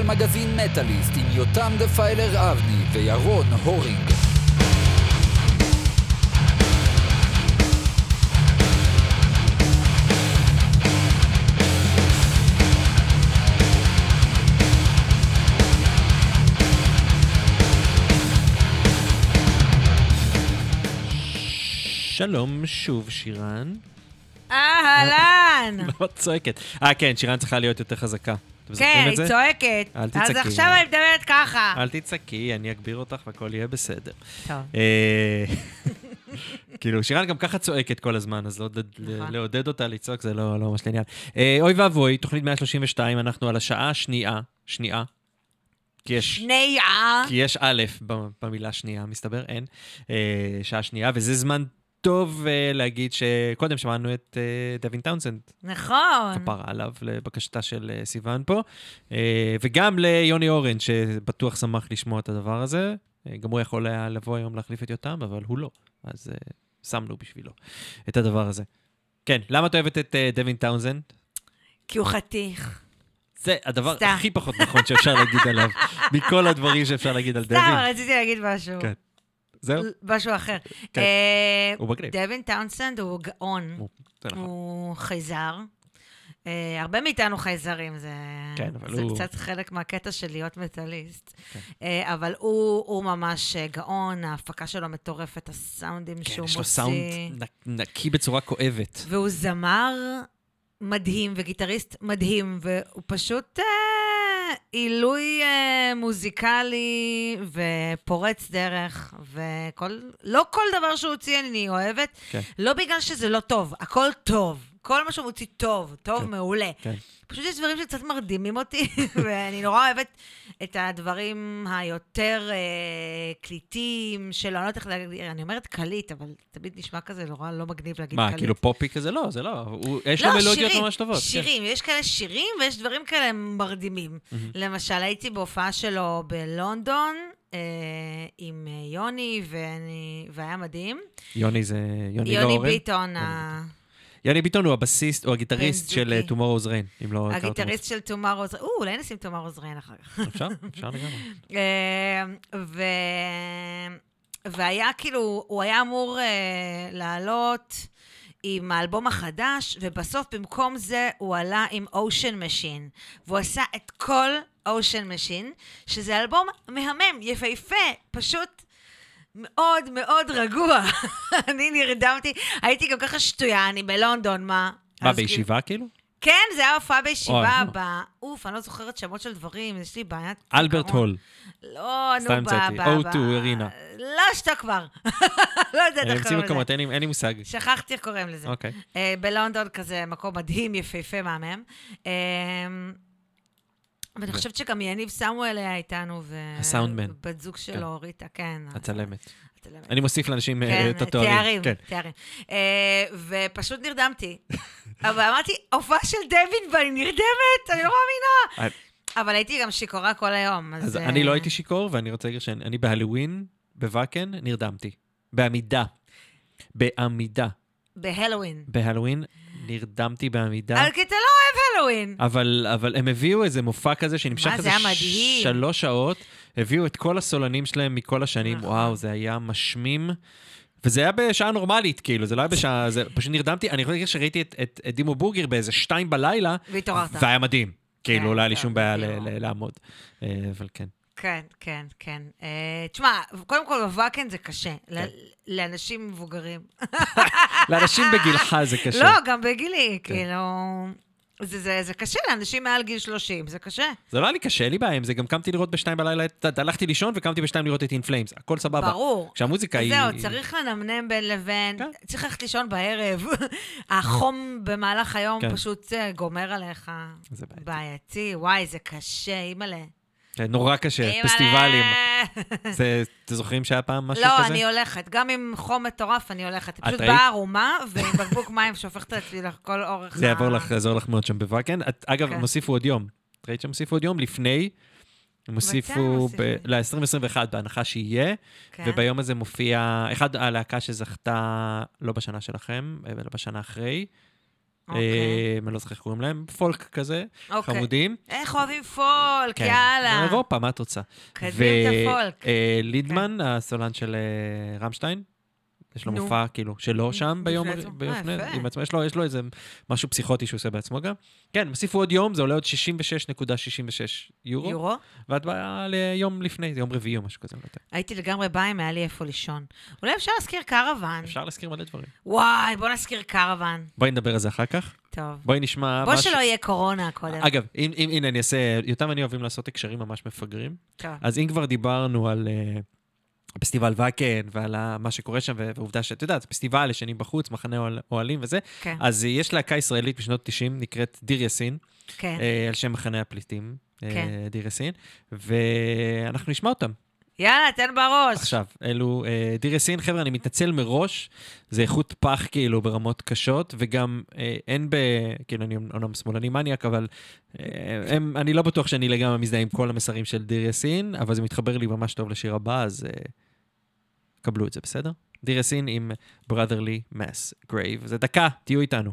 Speaker 4: של מגזין מטאליסט עם יותם דפיילר אבני וירון הורינג.
Speaker 1: שלום שוב, שירן.
Speaker 2: אהלן!
Speaker 1: לא צועקת. אה, כן, שירן צריכה להיות יותר חזקה. אתם
Speaker 2: כן,
Speaker 1: זוכרים את
Speaker 2: היא? צועקת.
Speaker 1: אל
Speaker 2: אז
Speaker 1: תצעקי.
Speaker 2: עכשיו אני מדברת ככה.
Speaker 1: אל תצעקי, אני אגביר אותך והכל יהיה בסדר.
Speaker 2: טוב.
Speaker 1: אה, כאילו, שירן גם ככה צועקת כל הזמן, אז לעודד-
Speaker 2: נכון.
Speaker 1: אותה לצעוק זה לא לא ממש לעניין. אה, אוי ואבוי, תוכנית 132, אנחנו על השעה השנייה, שנייה. כי יש...
Speaker 2: שנייה.
Speaker 1: כי יש א' במילה שנייה, מסתבר, אין. אה, שעה שנייה, וזה זמן טוב אה, להגיד שקודם שמענו את אה, דווין טאונסנד,
Speaker 2: נכון.
Speaker 1: כפרה עליו, לבקשתה של אה, סיוון פה, אה, וגם ליוני אורן, שבטוח שמח לשמוע את הדבר הזה. אה, גם הוא יכול היה לבוא היום להחליף את יותם, אבל הוא לא. אז אה, שמנו בשבילו את הדבר הזה. כן, למה את אוהבת את אה, דווין טאונסנד?
Speaker 2: כי הוא חתיך.
Speaker 1: זה הדבר
Speaker 2: סתם.
Speaker 1: הכי פחות נכון שאפשר להגיד עליו, מכל הדברים שאפשר להגיד על דווין.
Speaker 2: סתם, רציתי להגיד משהו.
Speaker 1: כן. זהו?
Speaker 2: משהו אחר.
Speaker 1: כן.
Speaker 2: אה,
Speaker 1: הוא מגניב.
Speaker 2: דווין טאונסנד הוא גאון.
Speaker 1: הוא-
Speaker 2: חייזר. אה, הרבה מאיתנו חייזרים, זה,
Speaker 1: כן, אבל
Speaker 2: זה
Speaker 1: הוא-
Speaker 2: קצת חלק מהקטע של להיות מטאליסט.
Speaker 1: כן.
Speaker 2: אה, אבל הוא, הוא ממש גאון, ההפקה שלו מטורפת, הסאונדים
Speaker 1: כן,
Speaker 2: שהוא
Speaker 1: יש לו
Speaker 2: מוציא.
Speaker 1: סאונד נקי בצורה כואבת.
Speaker 2: והוא זמר מדהים וגיטריסט מדהים, והוא פשוט עילוי אה, מוזיקלי ופורץ דרך, וכל... לא כל דבר שהוא הוציא אני אוהבת,
Speaker 1: כן.
Speaker 2: לא בגלל שזה לא טוב, הכל טוב. כל מה שהוא מוציא טוב, טוב,
Speaker 1: כן.
Speaker 2: מעולה.
Speaker 1: כן.
Speaker 2: פשוט יש דברים שקצת מרדימים אותי, ואני נורא אוהבת את הדברים היותר אה, קליטים, שלא, אני לא יודעת איך להגיד, אני אומרת קליט, אבל תמיד נשמע כזה נורא לא מגניב להגיד
Speaker 1: מה,
Speaker 2: קליט.
Speaker 1: כאילו פופי כזה? לא, זה לא. הוא- יש
Speaker 2: לא,
Speaker 1: לו מלודיות ממש טובות. כן.
Speaker 2: שירים, יש כאלה שירים ויש דברים כאלה מרדימים. למשל, הייתי בהופעה שלו בלונדון אה, עם אה, יוני, ואני, והיה מדהים.
Speaker 1: יוני זה... יוני
Speaker 2: יוני
Speaker 1: לורן.
Speaker 2: ביטון, ה-
Speaker 1: יוני ביטון הוא הבסיסט, הוא הגיטריסט של אה. Tomorrow's Rain, אם לא הכרתם
Speaker 2: הגיטריסט של Tomorrow's, או, אולי נשים Tomorrow's Rain אחר כך.
Speaker 1: אפשר? אפשר לגמרי.
Speaker 2: אה. והיה כאילו, הוא היה אמור אה, לעלות עם האלבום החדש, ובסוף במקום זה הוא עלה עם Ocean Machine. והוא עשה את כל Ocean Machine, שזה אלבום מהמם, יפהפה, פשוט מאוד מאוד רגוע. אני נרדמתי, הייתי גם ככה שתויה, אני בלונדון, מה?
Speaker 1: מה,
Speaker 2: אז כאילו-
Speaker 1: בישיבה כאילו?
Speaker 2: כן, זה היה הופעה בישיבה ב... אוף, אני לא זוכרת שמות של דברים, יש לי בעיית...
Speaker 1: אלברט. הול.
Speaker 2: לא, נו,
Speaker 1: סתם. המצאתי.
Speaker 2: ב-
Speaker 1: O2
Speaker 2: ב-
Speaker 1: Arena.
Speaker 2: לא, שתוק כבר. לא יודעת איך קוראים לזה.
Speaker 1: מקומות, אין לי מושג.
Speaker 2: שכחתי איך קוראים לזה.
Speaker 1: אוקיי.
Speaker 2: אה, בלונדון כזה מקום מדהים, יפהפה, מהמם. ואני חושבת שגם יניב סמואל היה איתנו, ו...
Speaker 1: הסאונדמן.
Speaker 2: בת זוג שלו, ריטה, כן.
Speaker 1: הצלמת.
Speaker 2: הצלמת.
Speaker 1: אני מוסיף לאנשים אה,
Speaker 2: כן,
Speaker 1: את התוארים.
Speaker 2: תארים,
Speaker 1: כן.
Speaker 2: תארים. אה, ופשוט נרדמתי. אבל אמרתי, הופעה של דווין ואני נרדמת, אני לא מאמינה.
Speaker 1: אה,
Speaker 2: אבל הייתי גם שיכורה כל היום, אז...
Speaker 1: אז
Speaker 2: אה,
Speaker 1: אני לא הייתי שיכור, ואני רוצה להגיד שאני בהלואוין, בוואקן, נרדמתי. בעמידה. בעמידה.
Speaker 2: בהלואוין.
Speaker 1: בהלואוין נרדמתי בעמידה.
Speaker 2: אבל כי אתה לא אוהב הלואוין.
Speaker 1: אבל, אבל הם הביאו איזה מופע כזה שנמשך איזה. שלוש שעות, הביאו את כל הסולנים שלהם מכל השנים,
Speaker 2: נכון.
Speaker 1: וואו, זה היה משמים. וזה היה בשעה נורמלית, כאילו, זה לא היה בשעה, זה פשוט נרדמתי, אני יכול להגיד שראיתי את, את, את דימו בורגר באיזה שתיים בלילה,
Speaker 2: והתעוררת.
Speaker 1: והיה מדהים. כאילו,
Speaker 2: כן,
Speaker 1: לא היה לי
Speaker 2: טוב,
Speaker 1: שום בעיה לעמוד. אה, אבל כן.
Speaker 2: כן, כן, כן. אה, תשמע, קודם כל בוואקן זה קשה.
Speaker 1: כן.
Speaker 2: לאנשים מבוגרים.
Speaker 1: לאנשים בגילך זה קשה.
Speaker 2: לא, גם בגילי,
Speaker 1: כן.
Speaker 2: כאילו... זה, זה, זה קשה לאנשים מעל גיל 30, זה קשה.
Speaker 1: זה לא היה לי קשה, אין לי בעיה עם זה, גם קמתי לראות בשתיים בלילה, הלכתי לישון וקמתי בשתיים לראות את אינפלאמס, הכל סבבה.
Speaker 2: ברור.
Speaker 1: כשהמוזיקה היא...
Speaker 2: זהו, צריך לנמנם בין לבין,
Speaker 1: כן.
Speaker 2: צריך ללכת לישון בערב. החום במהלך היום
Speaker 1: כן.
Speaker 2: פשוט אה, גומר עליך.
Speaker 1: זה בעייתי.
Speaker 2: בעייתי, וואי, זה קשה, אימא'לה.
Speaker 1: כן, נורא קשה. פסטיבלים. זה, אתם זוכרים שהיה פעם משהו
Speaker 2: לא,
Speaker 1: כזה?
Speaker 2: אני הולכת. גם עם חום מטורף, אני הולכת.
Speaker 1: את
Speaker 2: פשוט
Speaker 1: ראית?
Speaker 2: באה ערומה, ועם בקבוק מים שהופכת את עצמי לכל אורך
Speaker 1: זה יעבור לך, יעזור לך מאוד שם בוואקן. את- אגב,
Speaker 2: כן.
Speaker 1: הם הוסיפו עוד יום. את ראית שהם הוסיפו עוד יום? לפני, הם הוסיפו
Speaker 2: הוסיפו?
Speaker 1: ל-2021, בהנחה שיהיה,
Speaker 2: כן.
Speaker 1: וביום הזה מופיע, אחד, הלהקה שזכתה, לא בשנה שלכם, אלא בשנה אחרי. אה, אני לא זוכר איך קוראים להם, פולק כזה,
Speaker 2: אוקיי.
Speaker 1: חמודים.
Speaker 2: איך אוהבים פולק,
Speaker 1: כן.
Speaker 2: יאללה.
Speaker 1: אירופה, מה את רוצה?
Speaker 2: קדים את הפולק.
Speaker 1: ולידמן, הסולן של אה, רמשטיין, יש לו. מופע כאילו שלו שם ביום,
Speaker 2: בפני עצמו.
Speaker 1: ביום
Speaker 2: אה,
Speaker 1: יש לו, יש לו איזה משהו פסיכוטי שהוא עושה בעצמו גם. כן, הם הוסיפו עוד יום, זה עולה עוד 66.66 יורו,
Speaker 2: יורו?
Speaker 1: ואת באה ליום לפני, זה יום רביעי או משהו כזה. לא יודע.
Speaker 2: הייתי לגמרי באה אם היה לי איפה לישון. אולי אפשר להזכיר קרוון.
Speaker 1: אפשר להזכיר מלא דברים.
Speaker 2: וואי, בוא נזכיר קרוון.
Speaker 1: בואי נדבר על זה אחר כך.
Speaker 2: טוב.
Speaker 1: בואי נשמע
Speaker 2: בוא
Speaker 1: משהו.
Speaker 2: שלא יהיה קורונה קודם.
Speaker 1: אגב, אם, אם, הנה, אני אעשה, יותם ואני אוהבים לעשות הקשרים ממש מפגרים.
Speaker 2: טוב.
Speaker 1: אז אם כבר דיברנו על uh, פסטיבל וקן ועל מה שקורה שם, ועובדה שאת יודעת, פסטיבל ישנים בחוץ, מחנה אוהל- אוהלים וזה,
Speaker 2: כן,
Speaker 1: אז יש להקה ישראלית בשנות 90, נקראת דיר יאסין,
Speaker 2: כן.
Speaker 1: uh, על שם מחנה הפליטים, uh,
Speaker 2: כן.
Speaker 1: דיר יאסין, ואנחנו נשמע אותם.
Speaker 2: יאללה, תן בראש.
Speaker 1: עכשיו, אלו uh, דיר יאסין, חבר'ה, אני מתנצל מראש, זה איכות פח כאילו ברמות קשות, וגם uh, אין ב... כאילו, אני אומנם שמאלני מניאק, אבל uh, הם, אני לא בטוח שאני לגמרי מזדהה עם כל המסרים של דיר יאסין, אבל זה מתחבר לי ממש טוב לשיר הבא, אז uh, קבלו את זה, בסדר? דיר יאסין עם brotherly mass grave. זה דקה, תהיו איתנו.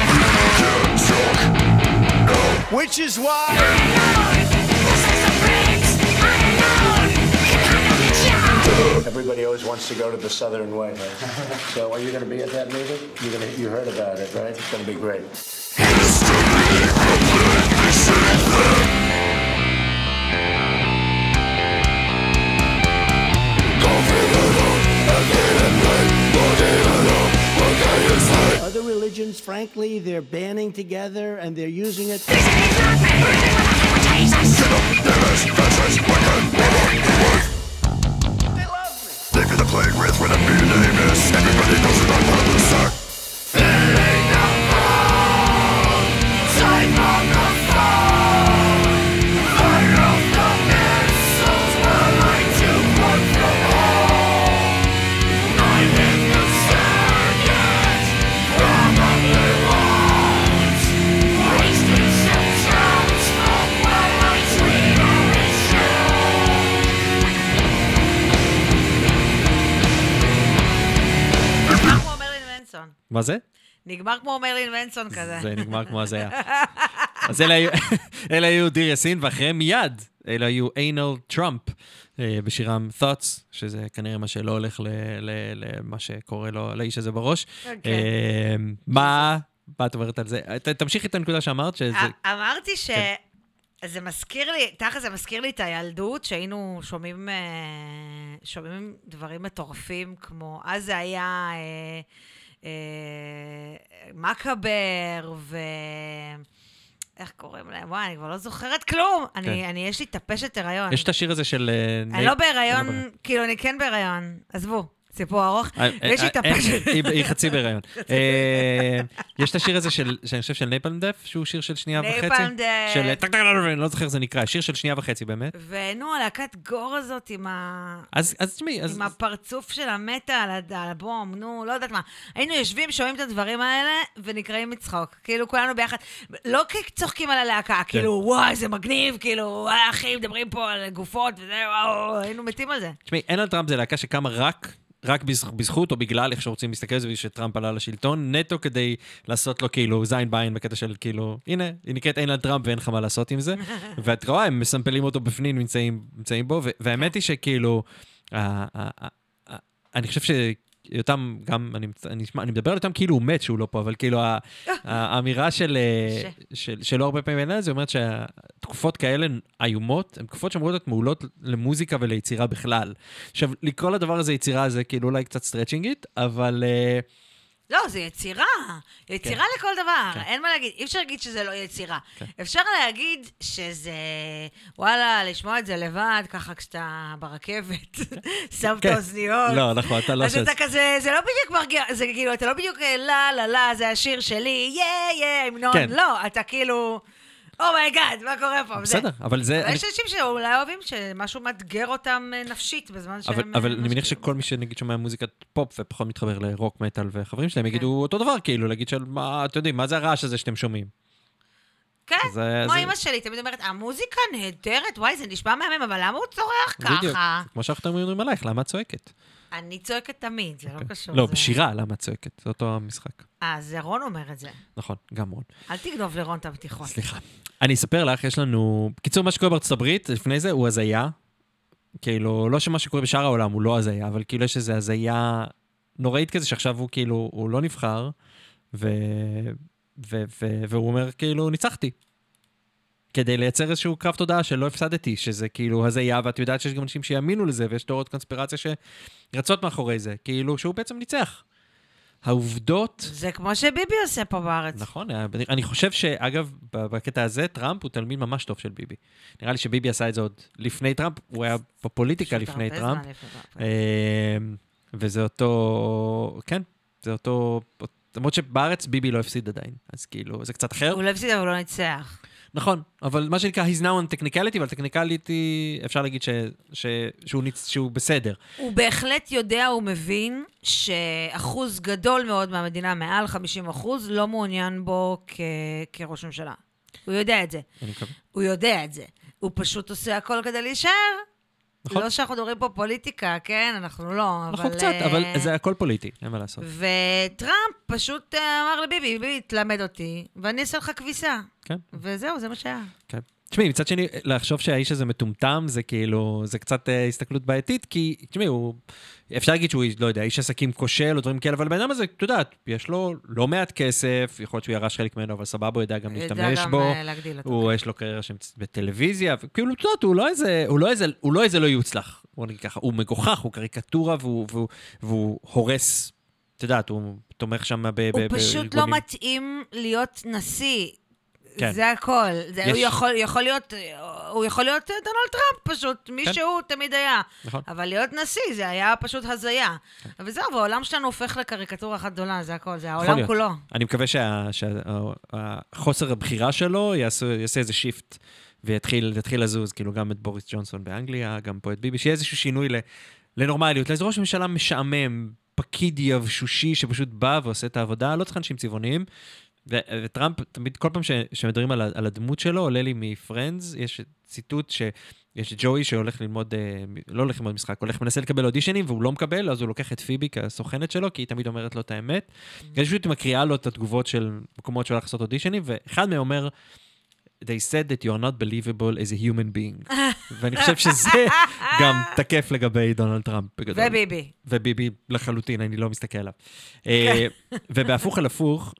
Speaker 5: Which is why. Everybody always wants to go to the Southern Way, right? so, are you going to be at that meeting? You're going to, you heard about it, right? It's going to be great other religions, frankly, they're banding together and they're using it. They love me.
Speaker 2: They the plague with
Speaker 1: when Everybody knows
Speaker 2: נגמר כמו מרלין מנסון כזה.
Speaker 1: זה נגמר כמו הזיה. אז אלה היו- דיר יאסין, ואחריהם מיד, אלה היו איינל טראמפ, אה, בשירם Thoughts, שזה כנראה מה שלא הולך למה שקורה לו, לאיש הזה בראש.
Speaker 2: אוקיי.
Speaker 1: אה, מה את אומרת על זה? תמשיכי את הנקודה שאמרת, שזה...
Speaker 2: א- אמרתי ש...
Speaker 1: כן.
Speaker 2: זה מזכיר לי, תכל'ס זה מזכיר לי את הילדות, שהיינו שומעים, אה, שומעים דברים מטורפים, כמו, אז זה היה אה, מקבר, ו... איך קוראים להם? וואי, אני כבר לא זוכרת כלום. אני, אני, יש לי טפשת הריון.
Speaker 1: יש את השיר הזה של... אה,
Speaker 2: אני לא
Speaker 1: אני לא
Speaker 2: בהיריון,
Speaker 1: בהיריון.
Speaker 2: כאילו, אני כן בהיריון. עזבו, סיפור ארוך.
Speaker 1: אה,
Speaker 2: ויש לי
Speaker 1: אה, אה,
Speaker 2: טפשת.
Speaker 1: היא- חצי בהיריון. יש את השיר הזה של, שאני חושב של Napalm Death, שהוא שיר של שנייה וחצי.
Speaker 2: Napalm Death.
Speaker 1: של טק טק טק, לא זוכר איך זה נקרא, שיר של שנייה וחצי באמת.
Speaker 2: ונו, הלהקת gore הזאת עם ה...
Speaker 1: אז תשמעי, אז...
Speaker 2: עם הפרצוף של המטה על הבום, נו, לא יודעת מה. היינו יושבים, שומעים את הדברים האלה, ונקראים מצחוק. כאילו, כולנו ביחד. לא צוחקים על הלהקה, כאילו, וואי, זה מגניב, כאילו, אחי, מדברים פה על גופות וזה, וואו, היינו מתים על זה.
Speaker 1: תשמעי, אין על טראמפ זה להקה שקמה רק רק בז- בזכות או בגלל איך שרוצים להסתכל על זה, שטראמפ עלה לשלטון, נטו כדי לעשות לו כאילו זין בעין בקטע של כאילו, הנה, היא נקראת אין על טראמפ ואין לך מה לעשות עם זה. ואת רואה, הם מסמפלים אותו בפנים, נמצאים, נמצאים בו, והאמת היא שכאילו, אני חושב יותם, גם, אני, אני, אשמע- אני מדבר על יותם כאילו הוא מת שהוא לא פה, אבל כאילו האמירה של, אה, של, שלא הרבה פעמים אין זה אומרת שהתקופות כאלה איומות, הן תקופות שאמורות להיות מעולות למוזיקה וליצירה בכלל. עכשיו, לקרוא לדבר הזה יצירה זה כאילו אולי קצת סטרצ'ינגית, אבל אה,
Speaker 2: לא, זה יצירה. יצירה לכל דבר.
Speaker 1: כן.
Speaker 2: אין מה להגיד. אי אפשר להגיד שזה לא יצירה.
Speaker 1: כן.
Speaker 2: אפשר להגיד שזה, וואלה, לשמוע את זה לבד, ככה כשאתה ברכבת, שם את
Speaker 1: כן.
Speaker 2: האוזניות.
Speaker 1: לא, נכון, אתה לא
Speaker 2: אז. אתה כזה, זה לא בדיוק מרגיע, זה כאילו, אתה לא בדיוק אה, לה, לה, לה, זה השיר שלי, יא, יא, המנון.
Speaker 1: כן.
Speaker 2: לא, אתה כאילו, oh my God, מה קורה פה?
Speaker 1: בסדר, אבל זה...
Speaker 2: אבל יש אנשים שאולי אוהבים שמשהו מאתגר אותם אה, נפשית בזמן שהם...
Speaker 1: אבל,
Speaker 2: אה,
Speaker 1: אבל אני מניח. שכל מי שנגיד שומע מוזיקת פופ ופחות מתחבר לרוק מטאל וחברים שלהם יגידו אותו דבר, כאילו, להגיד של מה, אתם יודעים, מה זה הרעש הזה שאתם שומעים?
Speaker 2: כן,
Speaker 1: זה-
Speaker 2: כמו
Speaker 1: זה-
Speaker 2: אמא שלי, תמיד אומרת, המוזיקה נהדרת, וואי, זה נשמע מהמם, אבל למה הוא צורח
Speaker 1: בדיוק.
Speaker 2: ככה?
Speaker 1: כמו שאנחנו אומרים עלייך, למה את צועקת?
Speaker 2: אני צועקת תמיד, זה לא קשור.
Speaker 1: לא, בשירה, למה את צועקת? זה אותו המשחק.
Speaker 2: אה, זה רון אומר את זה.
Speaker 1: נכון, גם רון.
Speaker 2: אל תגנוב לרון את הבדיחות.
Speaker 1: סליחה. אני אספר לך, יש לנו... בקיצור, מה שקורה בארצות הברית, לפני זה, הוא הזיה. כאילו, לא שמה שקורה בשאר העולם הוא לא הזיה, אבל כאילו יש איזו הזיה נוראית כזה, שעכשיו הוא כאילו, הוא לא נבחר, ו... ו... ו... והוא אומר, כאילו, ניצחתי. כדי לייצר איזשהו קרב תודעה שלא הפסדתי, שזה כאילו הזיה, ואת יודעת שיש גם אנשים שיאמינו לזה, ויש תיאוריות קונספירציה שרצות מאחורי זה, כאילו שהוא בעצם ניצח. העובדות
Speaker 2: זה כמו שביבי עושה פה בארץ.
Speaker 1: נכון, אני חושב שאגב, בקטע הזה, טראמפ הוא תלמיד ממש טוב של ביבי. נראה לי שביבי עשה את זה עוד לפני טראמפ, הוא היה בפוליטיקה טראמפ,
Speaker 2: לפני טראמפ.
Speaker 1: אמ, וזה אותו, כן, זה אותו, למרות שבארץ ביבי לא הפסיד עדיין, אז כאילו, זה קצת אחר.
Speaker 2: הוא לא הפסיד, אבל הוא לא ניצח.
Speaker 1: נכון, אבל מה שנקרא, he's now on technicality, אבל technicality, אפשר להגיד ש, ש, שהוא, ניצ, שהוא בסדר.
Speaker 2: הוא בהחלט יודע, הוא מבין, שאחוז גדול מאוד מהמדינה, מעל 50 אחוז, לא מעוניין בו כ... כראש ממשלה. הוא יודע את זה. הוא יודע את זה. הוא פשוט עושה הכל כדי להישאר.
Speaker 1: נכון.
Speaker 2: לא שאנחנו מדברים פה פוליטיקה, כן? אנחנו לא, אבל...
Speaker 1: נכון קצת,
Speaker 2: אה,
Speaker 1: אבל זה הכל פוליטי, אין מה לעשות.
Speaker 2: וטראמפ פשוט אה, אמר לביבי, ביבי, תלמד אותי, ואני אעשה לך כביסה.
Speaker 1: כן.
Speaker 2: וזהו, זה מה שהיה.
Speaker 1: כן. תשמעי, מצד שני, לחשוב שהאיש הזה מטומטם, זה כאילו, זה קצת אה, הסתכלות בעייתית, כי, תשמעי, הוא, אפשר להגיד שהוא, לא יודע, איש עסקים כושל או דברים כאלה, אבל הבן אדם הזה, את יודעת, יש לו לא מעט כסף, יכול להיות שהוא ירש חלק ממנו, אבל סבבה, הוא יודע גם
Speaker 2: ידע
Speaker 1: להשתמש
Speaker 2: גם,
Speaker 1: בו.
Speaker 2: אה, להגדיל אותו.
Speaker 1: הוא, יש לו קריירה שם בטלוויזיה, וכאילו, את יודעת, הוא לא איזה, הוא לא איזה, הוא לא איזה לא יוצלח. בוא נגיד ככה, הוא מגוחך, הוא קריקטורה, והוא, והוא, והוא הורס, את יודעת, הוא תומך שם ב- ב-
Speaker 2: הוא פשוט לא
Speaker 1: בארגונים.
Speaker 2: מתאים להיות נשיא.
Speaker 1: כן.
Speaker 2: זה הכל. זה,
Speaker 1: יש-
Speaker 2: הוא יכול, יכול להיות, הוא יכול להיות דונלד טראמפ פשוט, מי
Speaker 1: כן.
Speaker 2: שהוא תמיד היה.
Speaker 1: נכון.
Speaker 2: אבל להיות נשיא זה היה פשוט הזיה. וזהו, והעולם שלנו הופך לקריקטורה אחת גדולה, זה הכל, זה העולם
Speaker 1: להיות.
Speaker 2: כולו.
Speaker 1: אני מקווה שהחוסר הבחירה שלו יעשו, יעשה איזה shift ויתחיל יתחיל לזוז, כאילו גם את בוריס ג'ונסון באנגליה, גם פה את ביבי, שיהיה איזשהו שינוי ל, לנורמליות, לאיזה ראש ממשלה משעמם, פקיד יבשושי שפשוט בא ועושה את העבודה, לא צריך אנשים צבעוניים. וטראמפ, תמיד, כל פעם שמדברים על, על הדמות שלו, עולה לי מפרנדס, יש ציטוט שיש ג'וי שהולך ללמוד, אה, לא הולך ללמוד משחק, הולך מנסה לקבל אודישנים והוא לא מקבל, אז הוא לוקח את פיבי כסוכנת שלו, כי היא תמיד אומרת לו את האמת. היא פשוט מקריאה לו את התגובות של מקומות שהוא הולך לעשות אודישנים, ואחד מהם אומר, They said that you are not believable as a human being. ואני חושב שזה גם תקף לגבי דונלד טראמפ בגדול.
Speaker 2: וביבי.
Speaker 1: וביבי לחלוטין, אני לא מסתכל עליו. אה, ובהפוך על הפוך,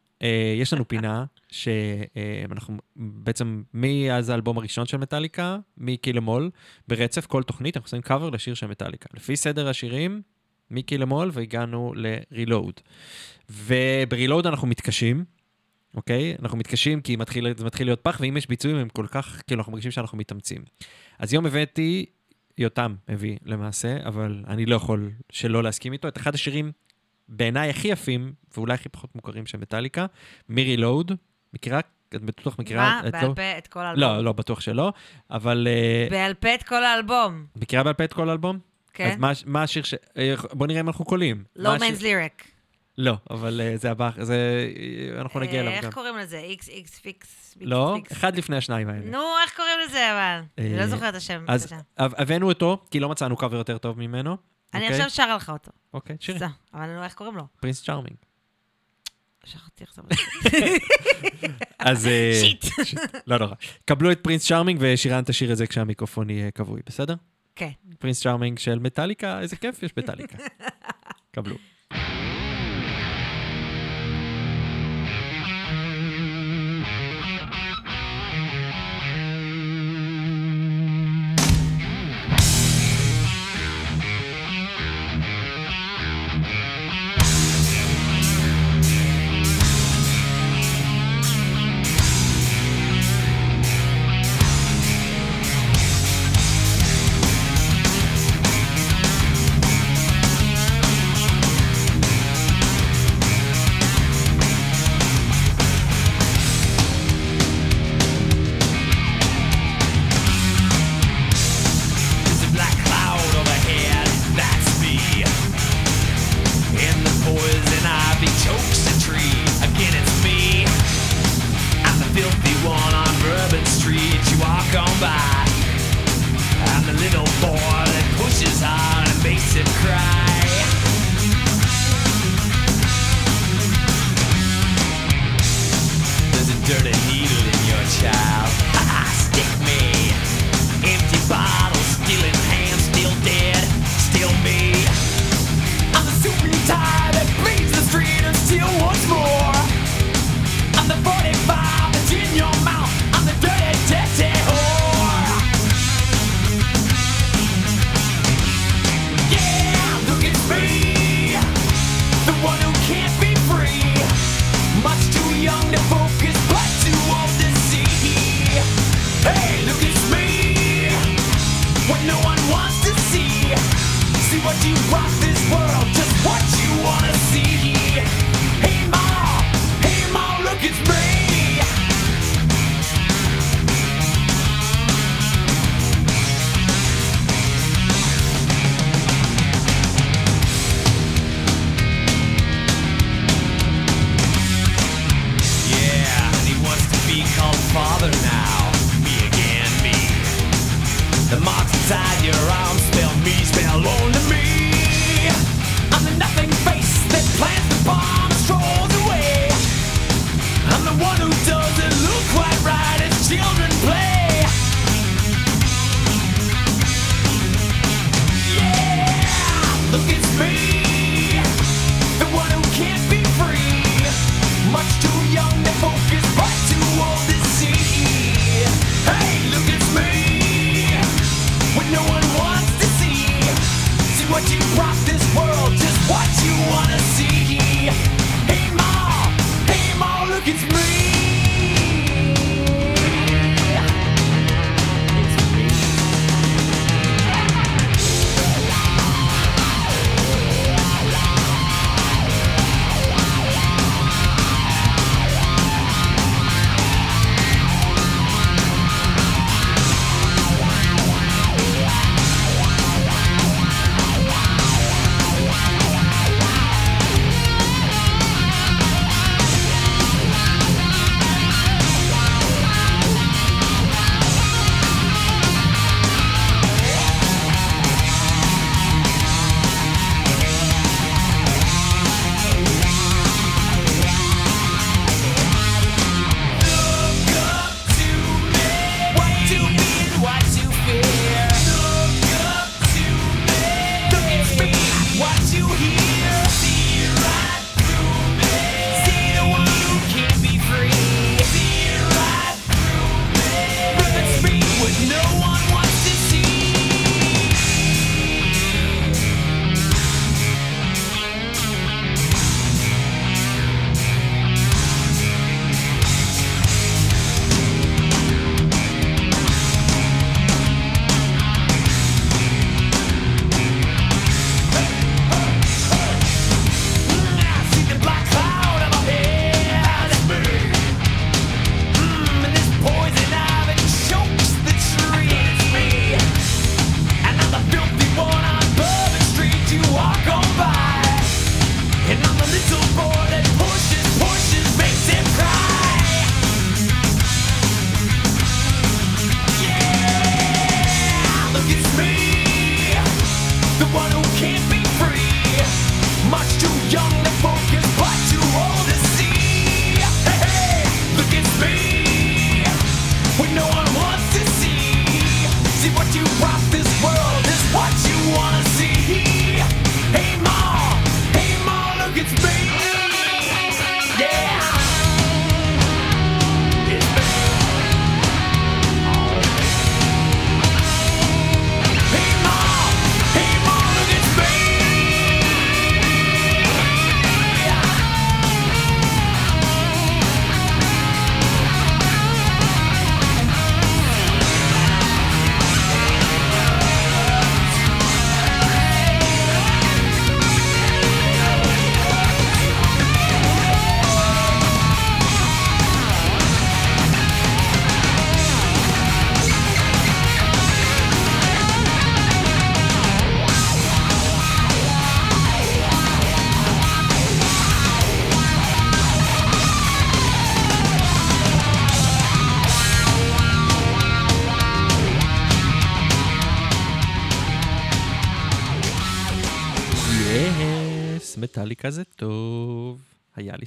Speaker 1: יש לנו פינה שאנחנו בעצם, מאז האלבום הראשון של מטאליקה, מקי למול, ברצף, כל תוכנית, אנחנו עושים קאבר לשיר של מטאליקה. לפי סדר השירים, מקי למול, והגענו ל-reload. וב-reload אנחנו מתקשים, אוקיי? אנחנו מתקשים כי מתחיל, זה מתחיל להיות פח, ואם יש ביצועים הם כל כך, כאילו, אנחנו מרגישים שאנחנו מתאמצים. אז היום הבאתי, יותם הביא למעשה, אבל אני לא יכול שלא להסכים איתו, את אחד השירים בעיניי הכי יפים, ואולי הכי פחות מוכרים של מטאליקה, מירי לואוד, מכירה? את בטוח מכירה?
Speaker 2: מה?
Speaker 1: את
Speaker 2: בעל
Speaker 1: לא?
Speaker 2: פה את כל האלבום.
Speaker 1: לא, לא, בטוח שלא, אבל אה,
Speaker 2: בעל פה את כל האלבום,
Speaker 1: מכירה בעל פה את כל האלבום?
Speaker 2: כן?
Speaker 1: אז מה, מה השיר ש... אה, בוא נראה אם אנחנו קולעים.
Speaker 2: לא
Speaker 1: מה השיר-
Speaker 2: Man's Lyric.
Speaker 1: לא, אבל אה, זה הבא, זה... אנחנו נגיע אליו גם.
Speaker 2: איך קוראים לזה? איקס איקס פיקס?
Speaker 1: לא. אחד לפני השניים האלה.
Speaker 2: נו, איך קוראים לזה אבל? אני לא זוכרת את השם.
Speaker 1: אז הבאנו אותו, כי לא מצאנו קאבר יותר טוב ממנו.
Speaker 2: אני
Speaker 3: אוקיי.
Speaker 2: עכשיו שרה לך אותו.
Speaker 3: אוקיי, שירי.
Speaker 2: סע, אבל אני לא יודע איך קוראים לו.
Speaker 3: Prince Charming.
Speaker 2: שכחתי איך זה
Speaker 3: אז... אה,
Speaker 2: shit.
Speaker 3: לא נורא. קבלו את Prince Charming ושירן תשאיר את זה כשהמיקרופון יהיה כבוי, בסדר?
Speaker 2: כן.
Speaker 3: Prince Charming של מטאליקה, איזה כיף יש מטאליקה. קבלו.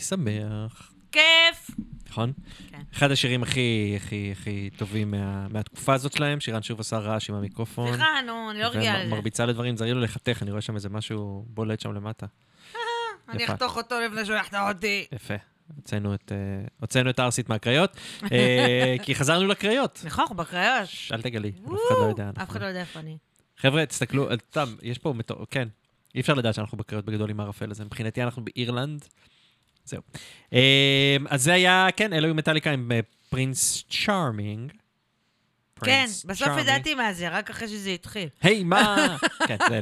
Speaker 1: שמח.
Speaker 2: כיף.
Speaker 1: נכון?
Speaker 2: כן.
Speaker 1: אחד השירים הכי הכי הכי טובים מה, מהתקופה הזאת שלהם, שירן שוב עשה רעש עם המיקרופון.
Speaker 2: סליחה, נו, אני לא רגילה לזה.
Speaker 1: ומרביצה לדברים, זרינו לחתך, אני רואה שם איזה משהו בולט שם למטה.
Speaker 2: אני. אחתוך אותו לפני שהוא יחתוך אותי.
Speaker 1: יפה. הוצאנו את, אה, הוצאנו את הארסית מהקריות, אה, כי חזרנו לקריות.
Speaker 2: נכון, אנחנו בקריות.
Speaker 1: אל תגלי, אף אחד לא יודע.
Speaker 2: אף אחד לא יודע איפה אני.
Speaker 1: חבר'ה, תסתכלו, אה, סתם, יש פה, כן, אי אפשר לדעת שאנחנו בקריות בגדול עם הערפל הזה. מבחינתי אנחנו באירלנד. זהו. אה, אז זה היה, כן, אלו עם מטאליקה עם אה, פרינס צ'ארמינג.
Speaker 2: כן, בסוף. ידעתי מה זה, רק אחרי שזה התחיל.
Speaker 1: היי, מה? כן, זה.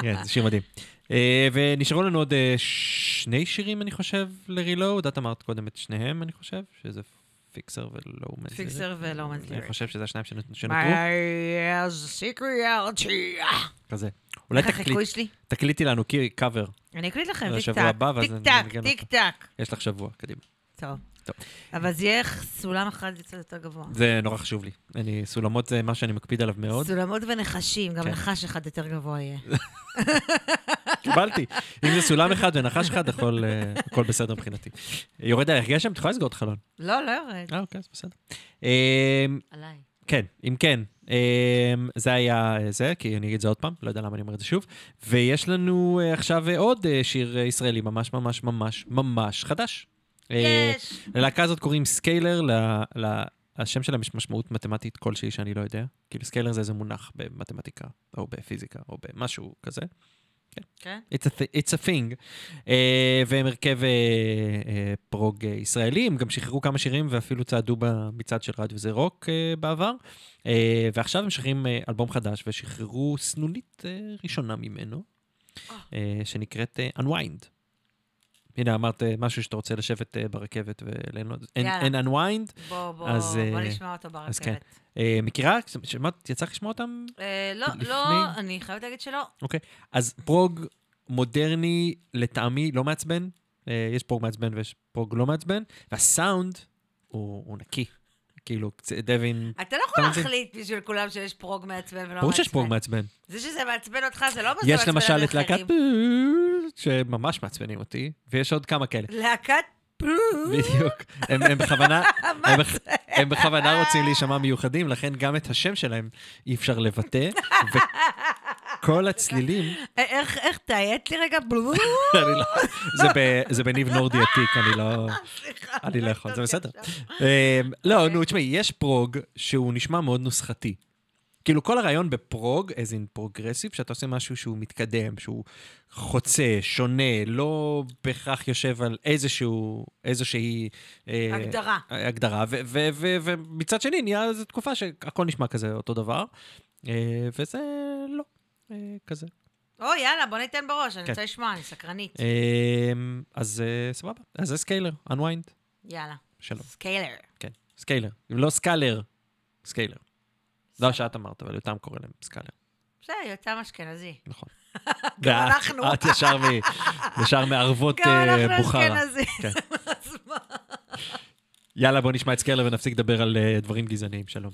Speaker 1: כן, זה שיר מדהים. אה, ונשארו לנו עוד אה, שני שירים, אני חושב, לרילוד. את אמרת קודם את שניהם, אני חושב, שזה פיקסר ולא מנס.
Speaker 2: פיקסר ולא מנס
Speaker 1: אני
Speaker 2: ליריק.
Speaker 1: חושב שזה השניים שנות- שנותרו,
Speaker 2: My secret
Speaker 1: כזה. אולי תקליט-
Speaker 2: שלי?
Speaker 1: תקליטי לנו קאבר.
Speaker 2: אני אקליט לכם, טיק טק, טיק טק, טיק. טק.
Speaker 1: יש לך שבוע, קדימה.
Speaker 2: טוב.
Speaker 1: טוב.
Speaker 2: אבל זה יהיה סולם אחד קצת יותר גבוה.
Speaker 1: זה נורא חשוב לי. אני, סולמות זה מה שאני מקפיד עליו מאוד.
Speaker 2: סולמות ונחשים, גם
Speaker 1: כן.
Speaker 2: נחש אחד יותר גבוה יהיה.
Speaker 1: קיבלתי. אם זה סולם אחד ונחש אחד, הכל אה, הכל בסדר מבחינתי. יורד עליך גשם? את יכולה לסגור את החלון.
Speaker 2: לא, לא יורד.
Speaker 1: אה, אוקיי, אז בסדר. אמ,
Speaker 2: עליי.
Speaker 1: כן, אם כן, זה היה אה, זה, כי אני אגיד את זה עוד פעם, לא יודע למה אני אומר את זה שוב. ויש לנו אה, עכשיו אה, עוד שיר ישראלי ממש ממש ממש ממש חדש.
Speaker 2: יש!
Speaker 1: ללהקה הזאת קוראים Scalar, השם שלהם יש משמעות מתמטית כלשהי שאני לא יודע. כאילו scalar זה איזה מונח במתמטיקה, או בפיזיקה, או במשהו כזה.
Speaker 2: כן?
Speaker 1: It's a, th- it's a thing. Uh, והם הרכב uh, uh, פרוג uh, ישראלי, הם גם שחררו כמה שירים ואפילו צעדו במצעד של רדיו זה רוק uh, בעבר. Uh, ועכשיו הם משחררים uh, אלבום חדש ושחררו סנונית uh, ראשונה ממנו, uh, שנקראת uh, Unwind. הנה, אמרת uh, משהו שאתה רוצה לשבת uh, ברכבת וליהנות. And Unwind.
Speaker 2: בוא, בוא,
Speaker 1: אז,
Speaker 2: בוא
Speaker 1: אה,
Speaker 2: נשמע אותו
Speaker 1: אז כן.
Speaker 2: ברכבת.
Speaker 1: מכירה? שמעת, יצא לך לשמוע אותם?
Speaker 2: אה, לא, לא, אני חייבת להגיד שלא.
Speaker 1: אוקיי. אז פרוג מודרני, לטעמי, לא מעצבן. אה, יש פרוג מעצבן ויש פרוג לא מעצבן, והסאונד הוא נקי. כאילו, דווין...
Speaker 2: אתה לא יכול? להחליט בשביל כולם שיש פרוג מעצבן ולא מעצבן.
Speaker 1: ברור שיש פרוג מעצבן.
Speaker 2: זה שזה מעצבן אותך, זה לא מה
Speaker 1: יש למשל את להקת שממש מעצבנים אותי, ויש עוד כמה כאלה.
Speaker 2: להקת
Speaker 1: בדיוק. הם, בכוונה, הם, בכ- הם בכוונה רוצים להישמע מיוחדים, לכן גם את השם שלהם אי אפשר לבטא, וכל הצלילים,
Speaker 2: אה, איך, איך, תאיית לי רגע,
Speaker 1: לא, זה, בניב נורדי עתיק, אני לא, אני לא יכול, זה בסדר. אמ, לא, נו, תשמעי, יש פרוג שהוא נשמע מאוד נוסחתי. כאילו, כל הרעיון בפרוג, as in progressive, שאתה עושה משהו שהוא מתקדם, שהוא חוצה, שונה, לא בהכרח יושב על איזשהו, איזושהי... אה,
Speaker 2: הגדרה.
Speaker 1: הגדרה, ו- ו- ומצד שני, נהיה איזו תקופה שהכל נשמע כזה אותו דבר, אה, וזה לא אה, כזה.
Speaker 2: או, יאללה, בוא ניתן בראש, אני
Speaker 1: כן.
Speaker 2: רוצה לשמוע, אני סקרנית.
Speaker 1: אמ, אז אה, סבבה, אז זה סקיילר, unwind,
Speaker 2: יאללה.
Speaker 1: שלום.
Speaker 2: סקיילר.
Speaker 1: כן, סקיילר. אם לא סקלר, סקיילר. לא שאת אמרת, אבל יותם קורא להם סקלר,
Speaker 2: בסדר, יותם אשכנזי.
Speaker 1: נכון.
Speaker 2: גם אנחנו.
Speaker 1: את ישר מערבת
Speaker 2: גם
Speaker 1: אה,
Speaker 2: אנחנו
Speaker 1: בוכרה. כן.
Speaker 2: אז מה?
Speaker 1: יאללה, בוא נשמע את סקיילר ונפסיק לדבר על אה, דברים גזעניים. שלום.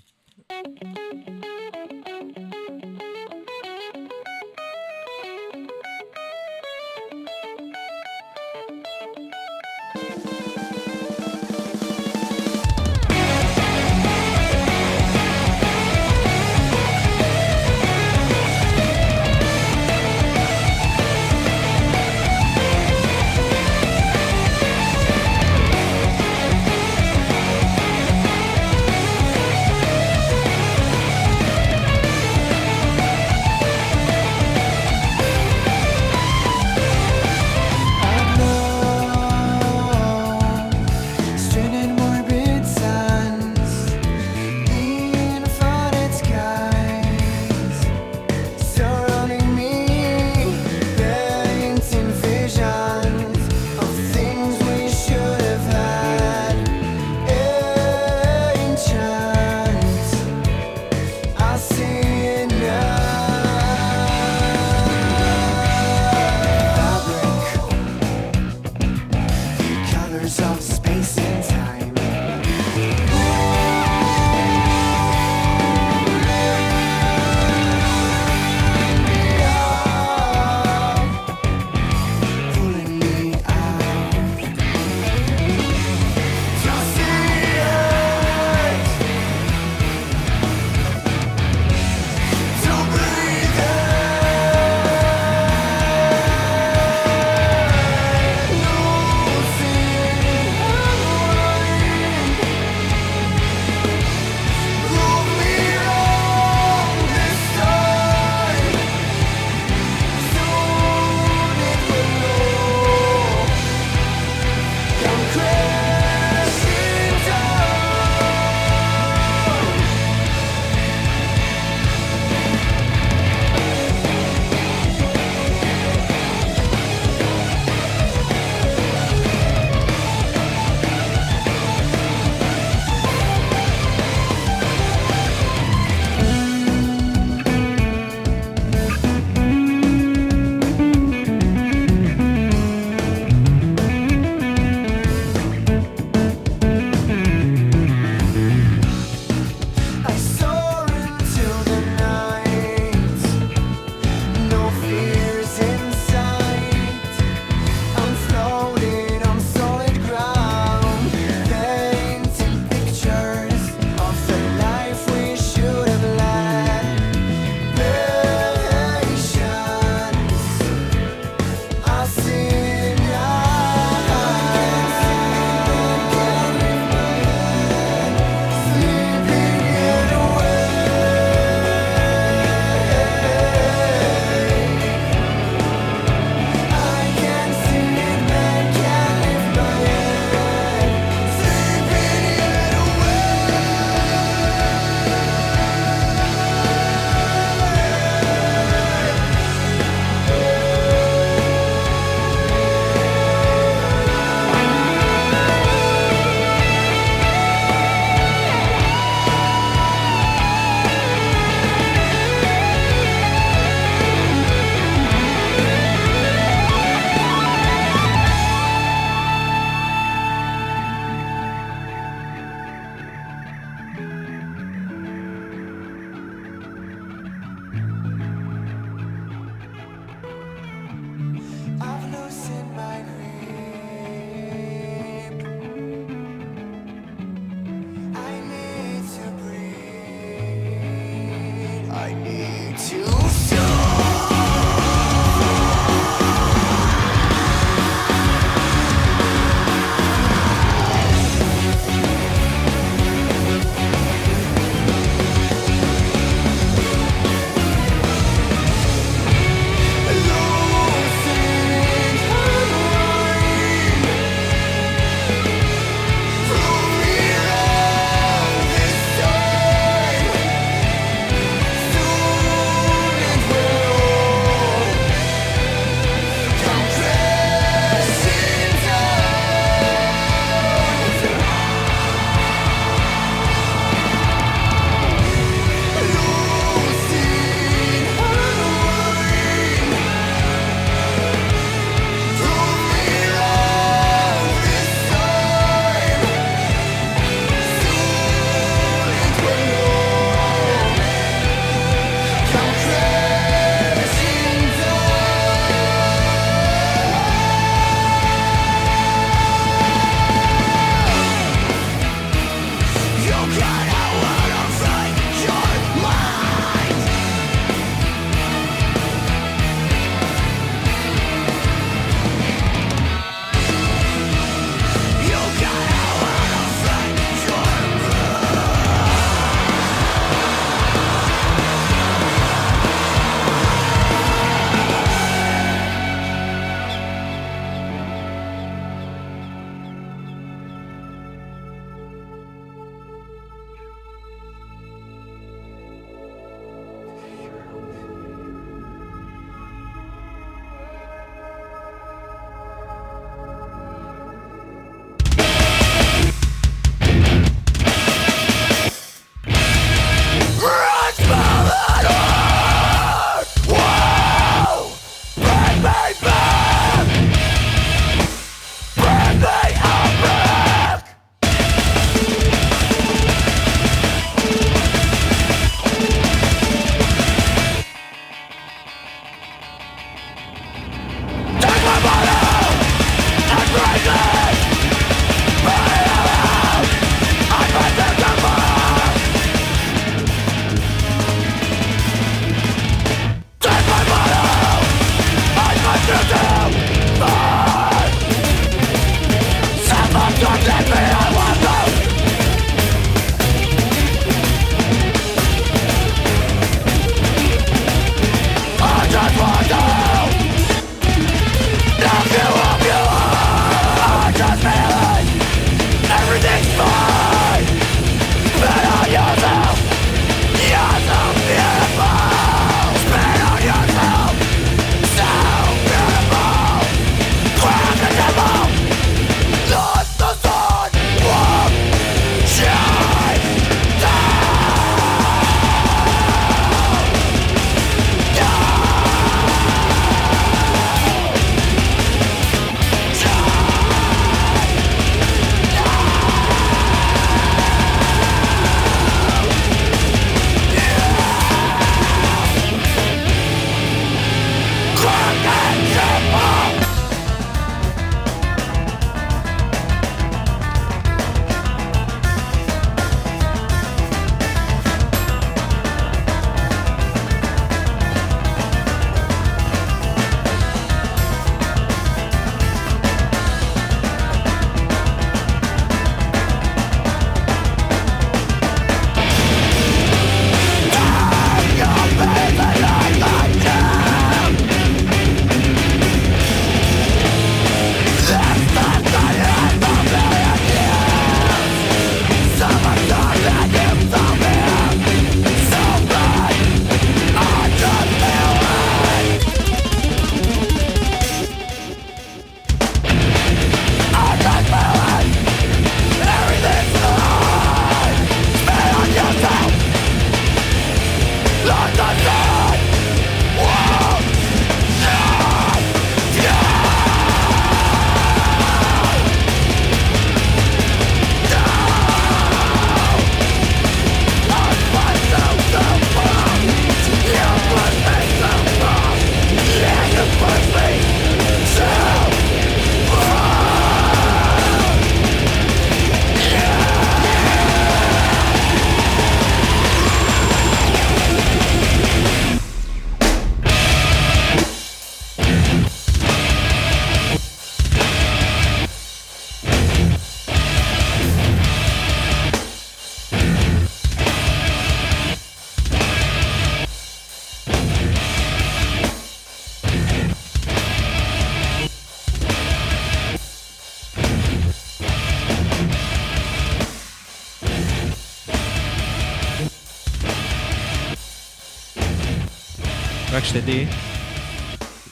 Speaker 1: רק שתדעי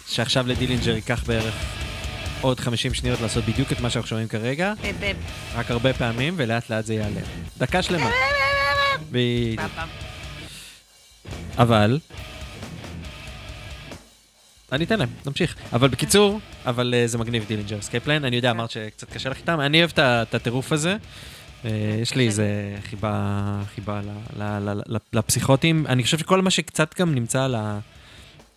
Speaker 1: שעכשיו לדילינג'ר ייקח בערך עוד 50 שניות לעשות בדיוק את מה שאנחנו שומעים כרגע, רק הרבה פעמים, ולאט לאט זה יעלה. דקה שלמה. בדיוק. אבל... אני אתן להם, נמשיך. אבל בקיצור, אבל אה, זה מגניב Dillinger Escape Plan, אני יודע,
Speaker 2: כן.
Speaker 1: אמרת שקצת קשה לך איתם, אני אוהב את הטירוף הזה. אה, יש לי איזה חיבה, חיבה לפסיכוטים. אני חושב שכל מה שקצת גם נמצא על ה-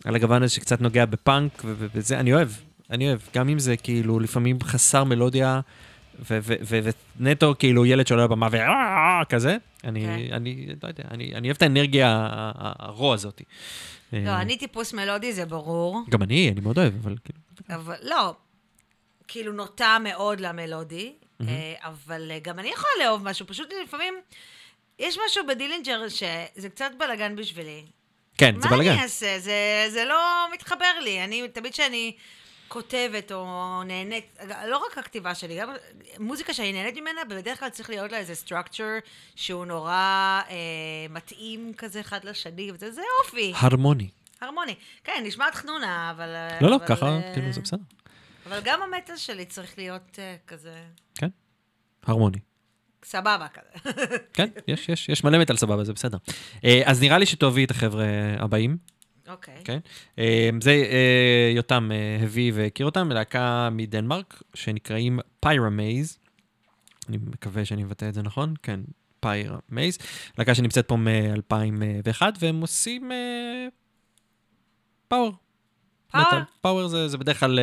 Speaker 1: על הגוון הזה שקצת נוגע בפאנק וזה, אני אוהב, אני אוהב. גם אם זה כאילו לפעמים חסר מלודיה, ונטו כאילו ילד שעולה לבמה ו... כזה, אני,
Speaker 2: כן.
Speaker 1: אני לא יודע, אני אני אוהב את האנרגיה הרוע הזאת.
Speaker 2: לא,
Speaker 1: אה,
Speaker 2: אני טיפוס מלודי, זה ברור.
Speaker 1: גם אני, אני מאוד אוהב, אבל כאילו...
Speaker 2: אבל לא, כאילו נוטה מאוד למלודי, אה, אבל אה, גם אני יכולה לאהוב משהו, פשוט לפעמים יש משהו בדילינג'ר שזה קצת בלאגן בשבילי.
Speaker 1: כן, זה
Speaker 2: מה
Speaker 1: בלאגן.
Speaker 2: אני אעשה? זה, זה לא מתחבר לי. אני, תמיד כשאני כותבת או נהנית, לא רק הכתיבה שלי, גם מוזיקה שאני נהנית ממנה, בדרך כלל צריך להיות לה איזה structure שהוא נורא אה, מתאים כזה אחד לשני, וזה זה אופי,
Speaker 1: הרמוני.
Speaker 2: הרמוני. כן, נשמעת חנונה, אבל...
Speaker 1: לא, לא,
Speaker 2: אבל,
Speaker 1: ככה,
Speaker 2: אה,
Speaker 1: כאילו, זה בסדר.
Speaker 2: אבל גם המטל שלי צריך להיות אה, כזה
Speaker 1: כן, הרמוני.
Speaker 2: סבבה כזה.
Speaker 1: כן, יש, יש, יש מלא מטל סבבה, זה בסדר. אה, אז נראה לי שתאהבי את החבר'ה הבאים,
Speaker 2: אוקיי.
Speaker 1: כן? אה, זה אה, יותם הביא והכיר אותם, להקה מדנמרק, שנקראים Pyramaze. אני מקווה שאני מבטא את זה נכון, כן, Pyramaze. להקה שנמצאת פה מ-2001, והם עושים
Speaker 2: power.
Speaker 1: power? power זה, זה בדרך כלל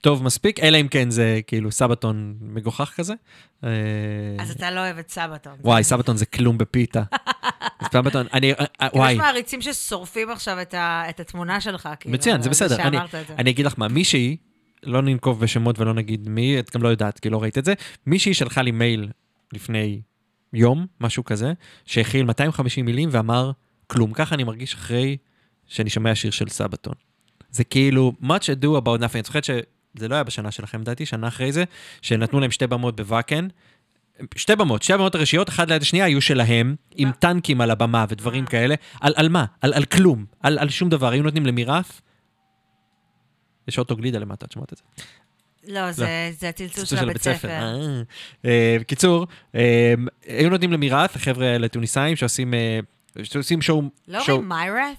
Speaker 1: טוב מספיק, אלא אם כן זה כאילו סבתון מגוחך כזה. אה,
Speaker 2: אז אתה לא אוהב את סבתון.
Speaker 1: וואי, סבתון זה כלום בפיתה. סבתון, אני, אה, אה,
Speaker 2: כאילו
Speaker 1: וואי,
Speaker 2: יש מעריצים ששורפים עכשיו את, התמונה שלך, כאילו.
Speaker 1: מצוין, זה בסדר. אני, אגיד לך מה, מישהי, לא ננקוב בשמות ולא נגיד מי, את גם לא יודעת, כי לא ראית את זה, מישהי שלחה לי מייל לפני יום, משהו כזה, שהכיל 250 מילים ואמר, כלום. ככה אני מרגיש אחרי שאני שומע שיר של סבתון. זה כאילו, much ado about nothing. אני זוכרת שזה לא היה בשנה שלכם, לדעתי, שנה אחרי זה, שנתנו להם שתי במות בוואקן. שתי במות, שתי הבמות הראשיות, אחת ליד השנייה, היו שלהם, עם טנקים על הבמה ודברים
Speaker 2: אה.
Speaker 1: כאלה. על, על מה? על, על כלום. על, על שום דבר. היו נותנים למירף. יש אוטו גלידה למטה, את שומעת את זה?
Speaker 2: לא, זה, זה הצלצול של הבית ספר.
Speaker 1: אה. אה, בקיצור, אה, היו נותנים למירף, החבר'ה האלה טוניסאים שעושים אה, שעושים שואו...
Speaker 2: לא אומרים מיירת?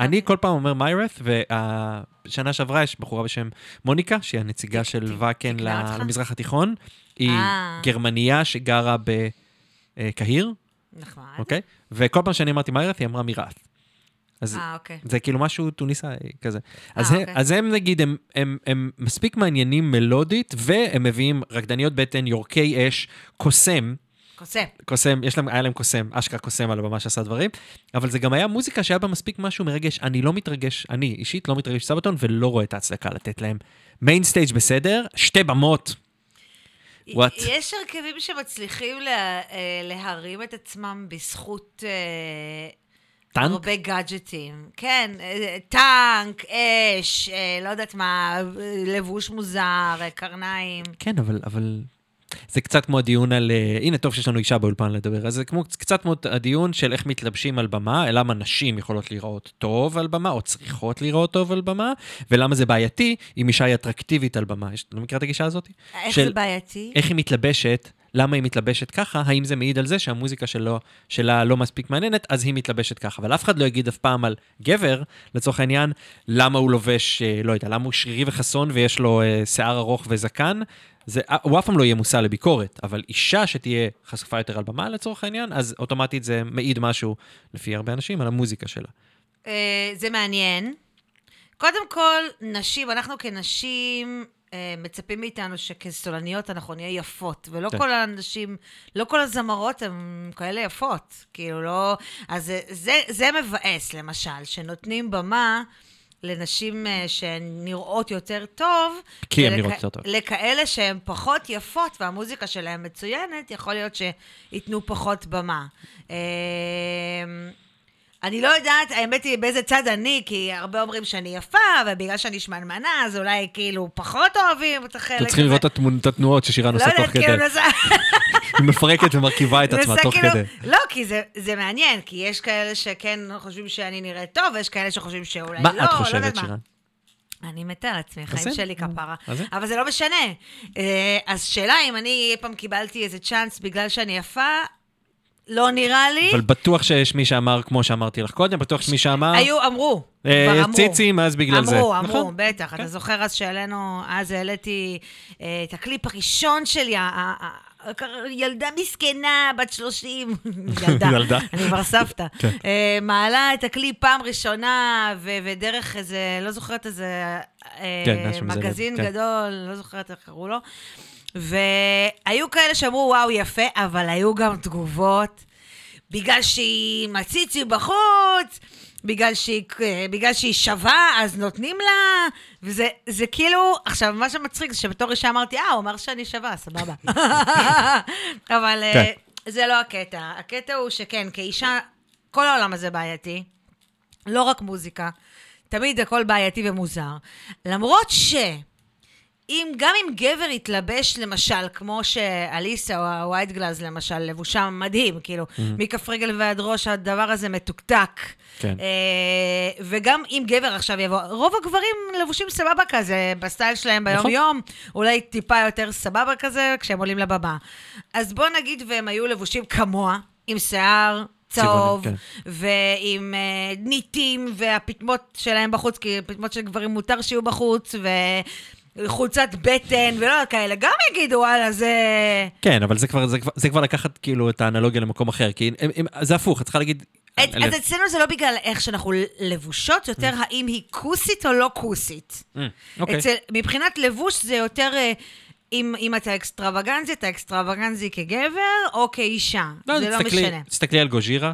Speaker 1: אני כל פעם אומר מיירת, ובשנה שעברה יש בחורה בשם מוניקה, שהיא הנציגה של ואקן? למזרח התיכון. היא
Speaker 2: אה.
Speaker 1: גרמניה שגרה בקהיר,
Speaker 2: נחמד.
Speaker 1: אוקיי? וכל פעם שאני אמרתי מיירת, היא אמרה מיראת. אז
Speaker 2: אה, אוקיי.
Speaker 1: זה כאילו משהו טוניסאי כזה. אז,
Speaker 2: אה,
Speaker 1: הם,
Speaker 2: אוקיי.
Speaker 1: אז הם נגיד, הם, הם, הם מספיק מעניינים מלודית, והם מביאים רקדניות בטן, יורקי אש, קוסם,
Speaker 2: קוסם.
Speaker 1: קוסם, יש להם, היה להם קוסם, אשכרה קוסם על הבמה שעשה דברים, אבל זה גם היה מוזיקה שהיה בה מספיק משהו מרגש. אני לא מתרגש, אני אישית לא מתרגש מ-Sabaton ולא רואה את ההצדקה לתת להם mainstage בסדר, שתי במות. What?
Speaker 2: יש הרכבים שמצליחים לה, אה, להרים את עצמם בזכות אה,
Speaker 1: טנק?
Speaker 2: הרבה גאדג'טים. כן, אה, טנק, אש, לא יודעת מה, לבוש מוזר, קרניים.
Speaker 1: כן, אבל, אבל זה קצת כמו הדיון על... אה, הנה, טוב שיש לנו אישה באולפן לדבר. אז זה כמו, קצת כמו הדיון של איך מתלבשים על במה, למה נשים יכולות להיראות טוב על במה, או צריכות להיראות טוב על במה, ולמה זה בעייתי אם אישה היא אטרקטיבית על במה. יש, לא מכיר את הגישה הזאת?
Speaker 2: איך
Speaker 1: של-
Speaker 2: זה בעייתי?
Speaker 1: איך היא מתלבשת, למה היא מתלבשת ככה, האם זה מעיד על זה שהמוזיקה שלו, שלה לא מספיק מעניינת, אז היא מתלבשת ככה. אבל אף אחד לא יגיד אף פעם על גבר, לצורך העניין, למה הוא לובש, אה, לא יודע, למה הוא שרירי וחסון ויש לו אה, שיער ארוך וזקן. זה, אה, הוא אף פעם לא יהיה מושא לביקורת, אבל אישה שתהיה חשופה יותר על במה לצורך העניין, אז אוטומטית זה מעיד משהו, לפי הרבה אנשים, על המוזיקה שלה.
Speaker 2: אה, זה מעניין. קודם כל, נשים, אנחנו כנשים, מצפים מאיתנו שכסולניות אנחנו נהיה יפות, ולא
Speaker 1: כן.
Speaker 2: כל האנשים, לא כל הזמרות הן כאלה יפות. כאילו, לא... אז זה, זה, מבאס, למשל, שנותנים במה לנשים אה, שהן נראות יותר טוב.
Speaker 1: כי הן
Speaker 2: ולכ-
Speaker 1: נראות יותר טוב.
Speaker 2: לכאלה שהן פחות יפות והמוזיקה שלהן מצוינת, יכול להיות שייתנו פחות במה. אני לא יודעת, האמת היא, באיזה צד אני, כי הרבה אומרים שאני יפה, ובגלל שאני שמנמנה, אז אולי כאילו פחות אוהבים את החלק הזה.
Speaker 1: אתם צריכים לראות את את התנועות ששירן
Speaker 2: לא
Speaker 1: עושה תוך כדי.
Speaker 2: כאילו, נסע...
Speaker 1: היא מפרקת ומרכיבה את עצמה תוך
Speaker 2: כאילו-
Speaker 1: כדי.
Speaker 2: לא, כי זה, מעניין, כי יש כאלה שכן חושבים שאני נראית טוב, ויש כאלה שחושבים שאולי
Speaker 1: מה
Speaker 2: לא,
Speaker 1: את
Speaker 2: לא
Speaker 1: חושבת,
Speaker 2: יודעת מה.
Speaker 1: שירן?
Speaker 2: אני מתה על עצמי, חיים שלי כפרה. אבל זה לא משנה. אה, אז שאלה אם אני אי פעם קיבלתי איזה צ'אנס בגלל שאני יפה, לא נראה לי.
Speaker 1: אבל בטוח שיש מי שאמר, כמו שאמרתי לך קודם, בטוח שמי שאמר,
Speaker 2: היו, אמרו.
Speaker 1: אה,
Speaker 2: כבר אמרו.
Speaker 1: ציצים, אז בגלל זה.
Speaker 2: אמרו, אמרו,
Speaker 1: נכון.
Speaker 2: בטח.
Speaker 1: כן.
Speaker 2: אתה זוכר אז שהעלינו, אז העליתי אה, את הקליפ הראשון שלי, ילדה מסכנה, בת 30, ילדה,
Speaker 1: ילדה.
Speaker 2: אני כבר סבתא,
Speaker 1: כן.
Speaker 2: אה, מעלה את הקליפ פעם ראשונה, ו- ודרך איזה, לא זוכרת איזה
Speaker 1: כן,
Speaker 2: מגזין
Speaker 1: כן.
Speaker 2: גדול, לא זוכרת איך קראו לו, והיו כאלה שאמרו, וואו, יפה, אבל היו גם תגובות. בגלל שהיא מציצי בחוץ, בגלל שהיא, בגלל שהיא שווה, אז נותנים לה, וזה זה כאילו, עכשיו, מה שמצחיק זה שבתור אישה אמרתי, אה, הוא אמר שאני שווה, סבבה. אבל אה,
Speaker 1: כן.
Speaker 2: זה לא הקטע. הקטע הוא שכן, כאישה, כל העולם הזה בעייתי, לא רק מוזיקה, תמיד הכל בעייתי ומוזר. למרות ש... אם, גם אם גבר יתלבש, למשל, כמו שאליסה או הווייט גלאז, למשל, לבושה מדהים, כאילו, מכף רגל ועד ראש, הדבר הזה מתוקתק.
Speaker 1: כן.
Speaker 2: אה, וגם אם גבר עכשיו יבוא, רוב הגברים לבושים סבבה כזה, בסטייל שלהם
Speaker 1: נכון.
Speaker 2: ביום-יום, אולי טיפה יותר סבבה כזה, כשהם עולים לבמה. אז בוא נגיד והם היו לבושים כמוה, עם שיער צהוב,
Speaker 1: צבעוני,
Speaker 2: ועם אה, ניטים, והפטמות שלהם בחוץ, כי פטמות של גברים מותר שיהיו בחוץ, וחולצת בטן, ולא כאלה, גם יגידו, וואלה, זה...
Speaker 1: כן, אבל זה כבר, זה, כבר, זה כבר לקחת כאילו את האנלוגיה למקום אחר, כי הם, הם, זה הפוך, את צריכה להגיד...
Speaker 2: את, אז אצלנו זה לא בגלל איך שאנחנו לבושות, יותר האם היא כוסית או לא כוסית.
Speaker 1: Mm, אוקיי.
Speaker 2: אצל, מבחינת לבוש זה יותר, אה, אם, אם אתה אקסטרווגנזי, אתה אקסטרווגנזי כגבר או כאישה.
Speaker 1: לא,
Speaker 2: זה לא
Speaker 1: תסתכלי,
Speaker 2: משנה.
Speaker 1: תסתכלי על גוז'ירה,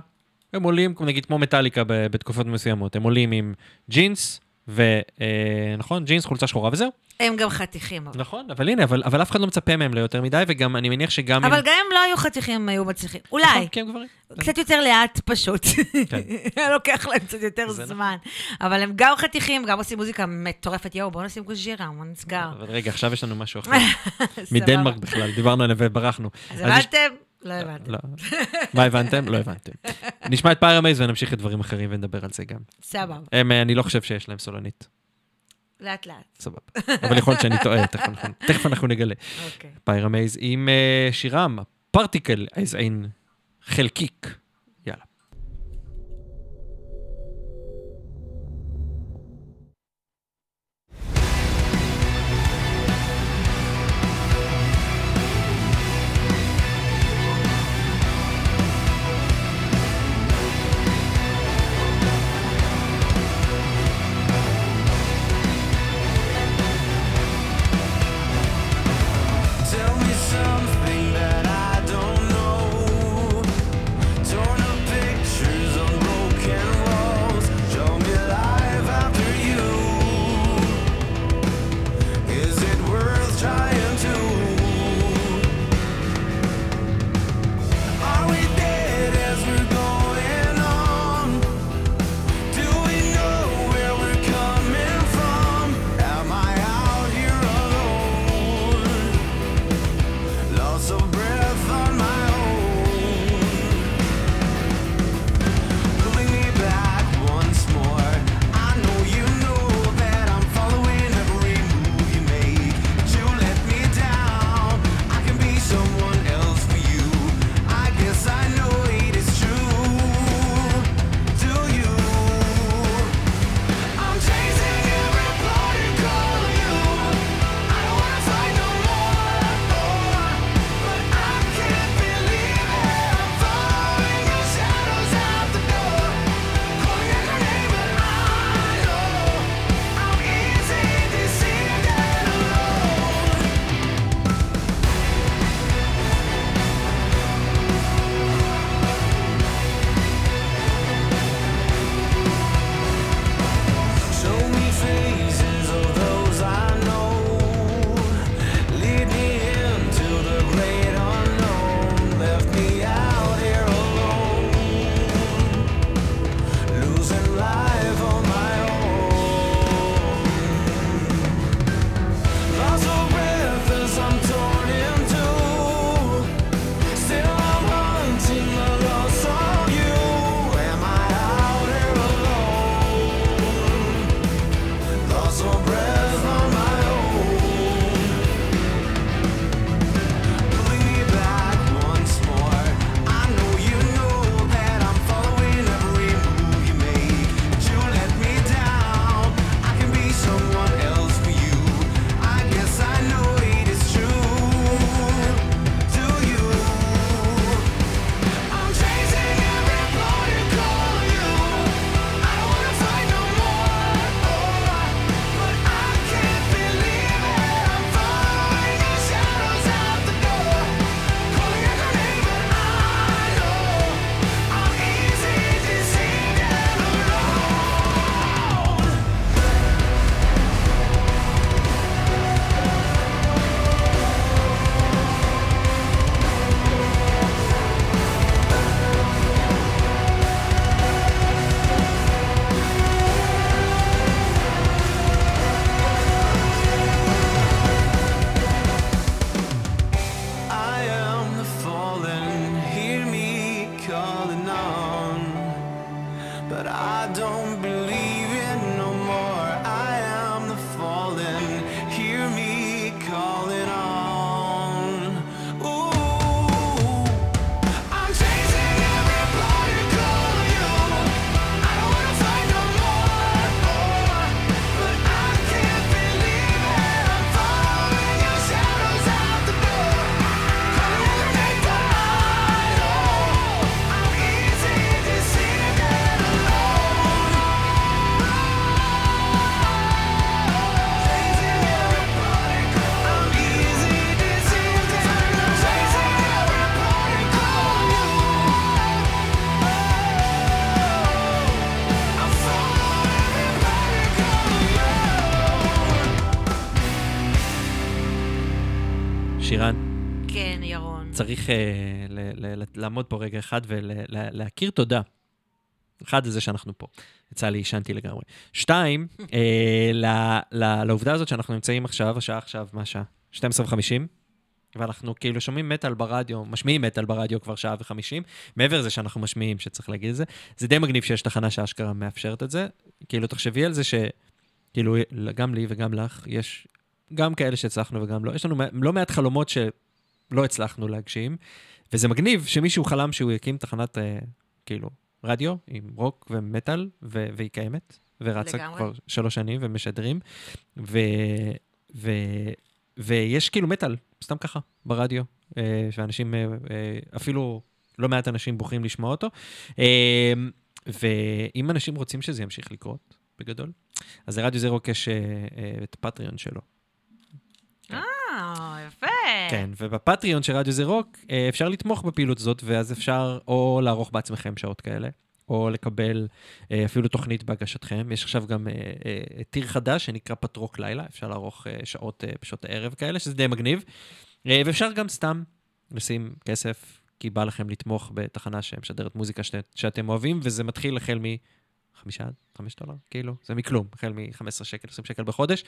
Speaker 1: הם עולים, נגיד כמו מטאליקה בתקופות מסוימות, הם עולים עם ג'ינס, ו... אה, נכון? ג'ינס, חולצה שחורה וזהו.
Speaker 2: הם גם חתיכים. אבל.
Speaker 1: נכון, אבל הנה, אבל, אבל אף אחד לא מצפה מהם ליותר מדי, וגם אני מניח שגם...
Speaker 2: אבל
Speaker 1: אם...
Speaker 2: גם אם לא היו חתיכים, הם היו מצליחים.
Speaker 1: נכון,
Speaker 2: אולי.
Speaker 1: כי הם גברים.
Speaker 2: קצת יותר לאט פשוט.
Speaker 1: כן.
Speaker 2: לוקח להם קצת יותר
Speaker 1: נכון.
Speaker 2: זמן. אבל הם גם חתיכים, גם עושים מוזיקה מטורפת. יואו, בואו נשים Gojira, בואו נסגר.
Speaker 1: אבל רגע, עכשיו יש לנו משהו אחר. מדנמרק בכלל, דיברנו עליהם וברחנו.
Speaker 2: אז הבנתם? לא הבנתם.
Speaker 1: לא. מה הבנתם? לא הבנתם. נשמע את Pyramaze ונמשיך לדברים אחרים ונדבר על זה גם.
Speaker 2: סבבה,
Speaker 1: אה, אני לא חושב שיש להם סולנית.
Speaker 2: לאט לאט.
Speaker 1: סבבה. אבל יכול להיות שאני טועה, תכף אנחנו- נגלה. Pyramaze עם אה, שירם,
Speaker 6: Particle,
Speaker 1: as
Speaker 2: in חלקיק.
Speaker 1: צריך אה, לעמוד פה רגע אחד ולהכיר תודה. אחד, זה שאנחנו פה. יצא לי, עישנתי לגמרי. שתיים, אה, לעובדה הזאת שאנחנו נמצאים עכשיו, השעה עכשיו, מה השעה? 12 ו-50, ואנחנו כאילו שומעים מטאל ברדיו, משמיעים מטאל ברדיו כבר שעה וחמישים. מעבר לזה שאנחנו משמיעים, שצריך להגיד את זה, זה די מגניב שיש תחנה שאשכרה מאפשרת את זה. כאילו, תחשבי על זה ש... כאילו, גם לי וגם לך, יש גם כאלה שהצלחנו וגם לא. יש לנו לא מעט חלומות שלא הצלחנו להגשים, וזה מגניב שמישהו חלם שהוא יקים תחנת, אה, כאילו, רדיו עם רוק ומטאל, ו- והיא קיימת, ורצה
Speaker 2: לגמרי.
Speaker 1: כבר שלוש שנים ומשדרים, ו- ו- ויש כאילו מטאל, סתם ככה, ברדיו, אה, שאנשים, אה, אה, אפילו לא מעט אנשים בוחרים לשמוע אותו. אה, ואם אנשים רוצים שזה ימשיך לקרות, בגדול, אז לרדיו זרוק יש אה, אה, את הפטריון שלו.
Speaker 2: יפה.
Speaker 1: כן, ובפטריון של רדיו זה רוק אה, אפשר לתמוך בפעילות הזאת, ואז אפשר או לערוך בעצמכם שעות כאלה, או לקבל אה, אפילו תוכנית בהגשתכם. יש עכשיו גם אה, טיר חדש שנקרא פטרוק לילה, אפשר לערוך שעות בשעות הערב כאלה, שזה די מגניב. ואפשר גם סתם לשים כסף, כי בא לכם לתמוך בתחנה שמשדרת מוזיקה שאת, שאתם אוהבים, וזה מתחיל החל מ... חמישה, חמש דולר, כאילו, זה מכלום, החל מ-15 שקל, 20 שקל בחודש.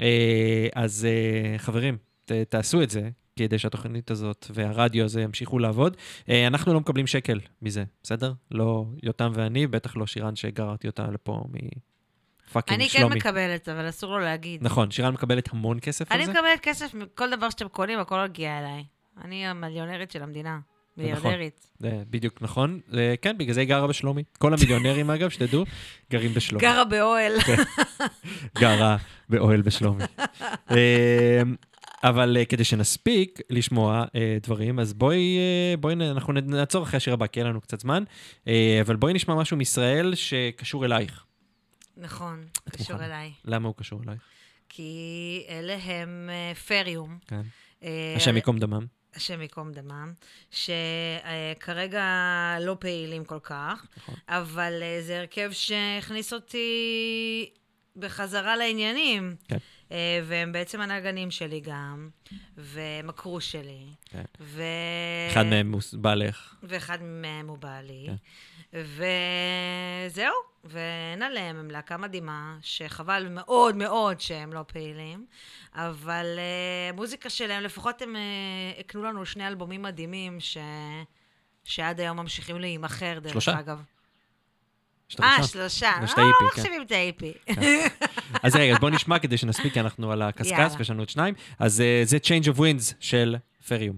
Speaker 1: אה, אז אה, חברים, ת, תעשו את זה, כדי שהתוכנית הזאת והרדיו הזה ימשיכו לעבוד. אה, אנחנו לא מקבלים שקל מזה, בסדר? לא יותם ואני, בטח לא שירן שגררתי אותה לפה מפאקינג
Speaker 2: אני כן
Speaker 1: שלומי.
Speaker 2: מקבלת, אבל אסור לו להגיד.
Speaker 1: נכון, שירן מקבלת המון כסף על
Speaker 2: אני
Speaker 1: זה.
Speaker 2: מקבלת כסף מכל דבר שאתם קונים, הכל מגיע אליי. אני המיליונרית של המדינה.
Speaker 1: זה נכון. בדיוק נכון. כן, בגלל זה היא גרה בשלומי. כל המיליונרים, אגב, שתדעו, גרים בשלומי.
Speaker 2: גרה באוהל.
Speaker 1: גרה באוהל בשלומי. אה, אבל אה, כדי שנספיק לשמוע אה, דברים, אז בואי, אה, בואי, אנחנו נעצור אחרי השיר הבא, כי אין לנו קצת זמן, אה, אבל בואי נשמע משהו מישראל שקשור אלייך.
Speaker 2: נכון, קשור
Speaker 1: מוכנה?
Speaker 2: אליי.
Speaker 1: למה הוא קשור אלייך?
Speaker 2: כי אלה הם אה, פריום.
Speaker 1: כן.
Speaker 2: אה,
Speaker 1: השם ייקום דמם.
Speaker 2: השם ייקום דמם, שכרגע לא פעילים כל כך,
Speaker 1: נכון.
Speaker 2: אבל אה, זה הרכב שהכניס אותי בחזרה לעניינים.
Speaker 1: כן.
Speaker 2: אה, והם בעצם הנגנים שלי גם, והם הקרוש שלי.
Speaker 1: כן.
Speaker 2: ו...
Speaker 1: אחד מהם הוא בעלך.
Speaker 2: ואחד מהם הוא בעלי.
Speaker 1: כן.
Speaker 2: וזהו, ואין עליהם, הם להקה מדהימה, שחבל מאוד מאוד שהם לא פעילים, אבל uh, מוזיקה שלהם, לפחות הם uh, הקנו לנו שני אלבומים מדהימים, ש... שעד היום ממשיכים להימכר, דרך
Speaker 1: שלושה?
Speaker 2: אגב. אה. שלושה.
Speaker 1: יש את
Speaker 2: לא
Speaker 1: ה-EP, כן.
Speaker 2: מחשיבים את ה-AP.
Speaker 1: אז רגע, אז בואו נשמע כדי שנספיק, כי אנחנו על הקשקש. ויש לנו עוד שניים. אז אה, זה Change of Winds של פריום.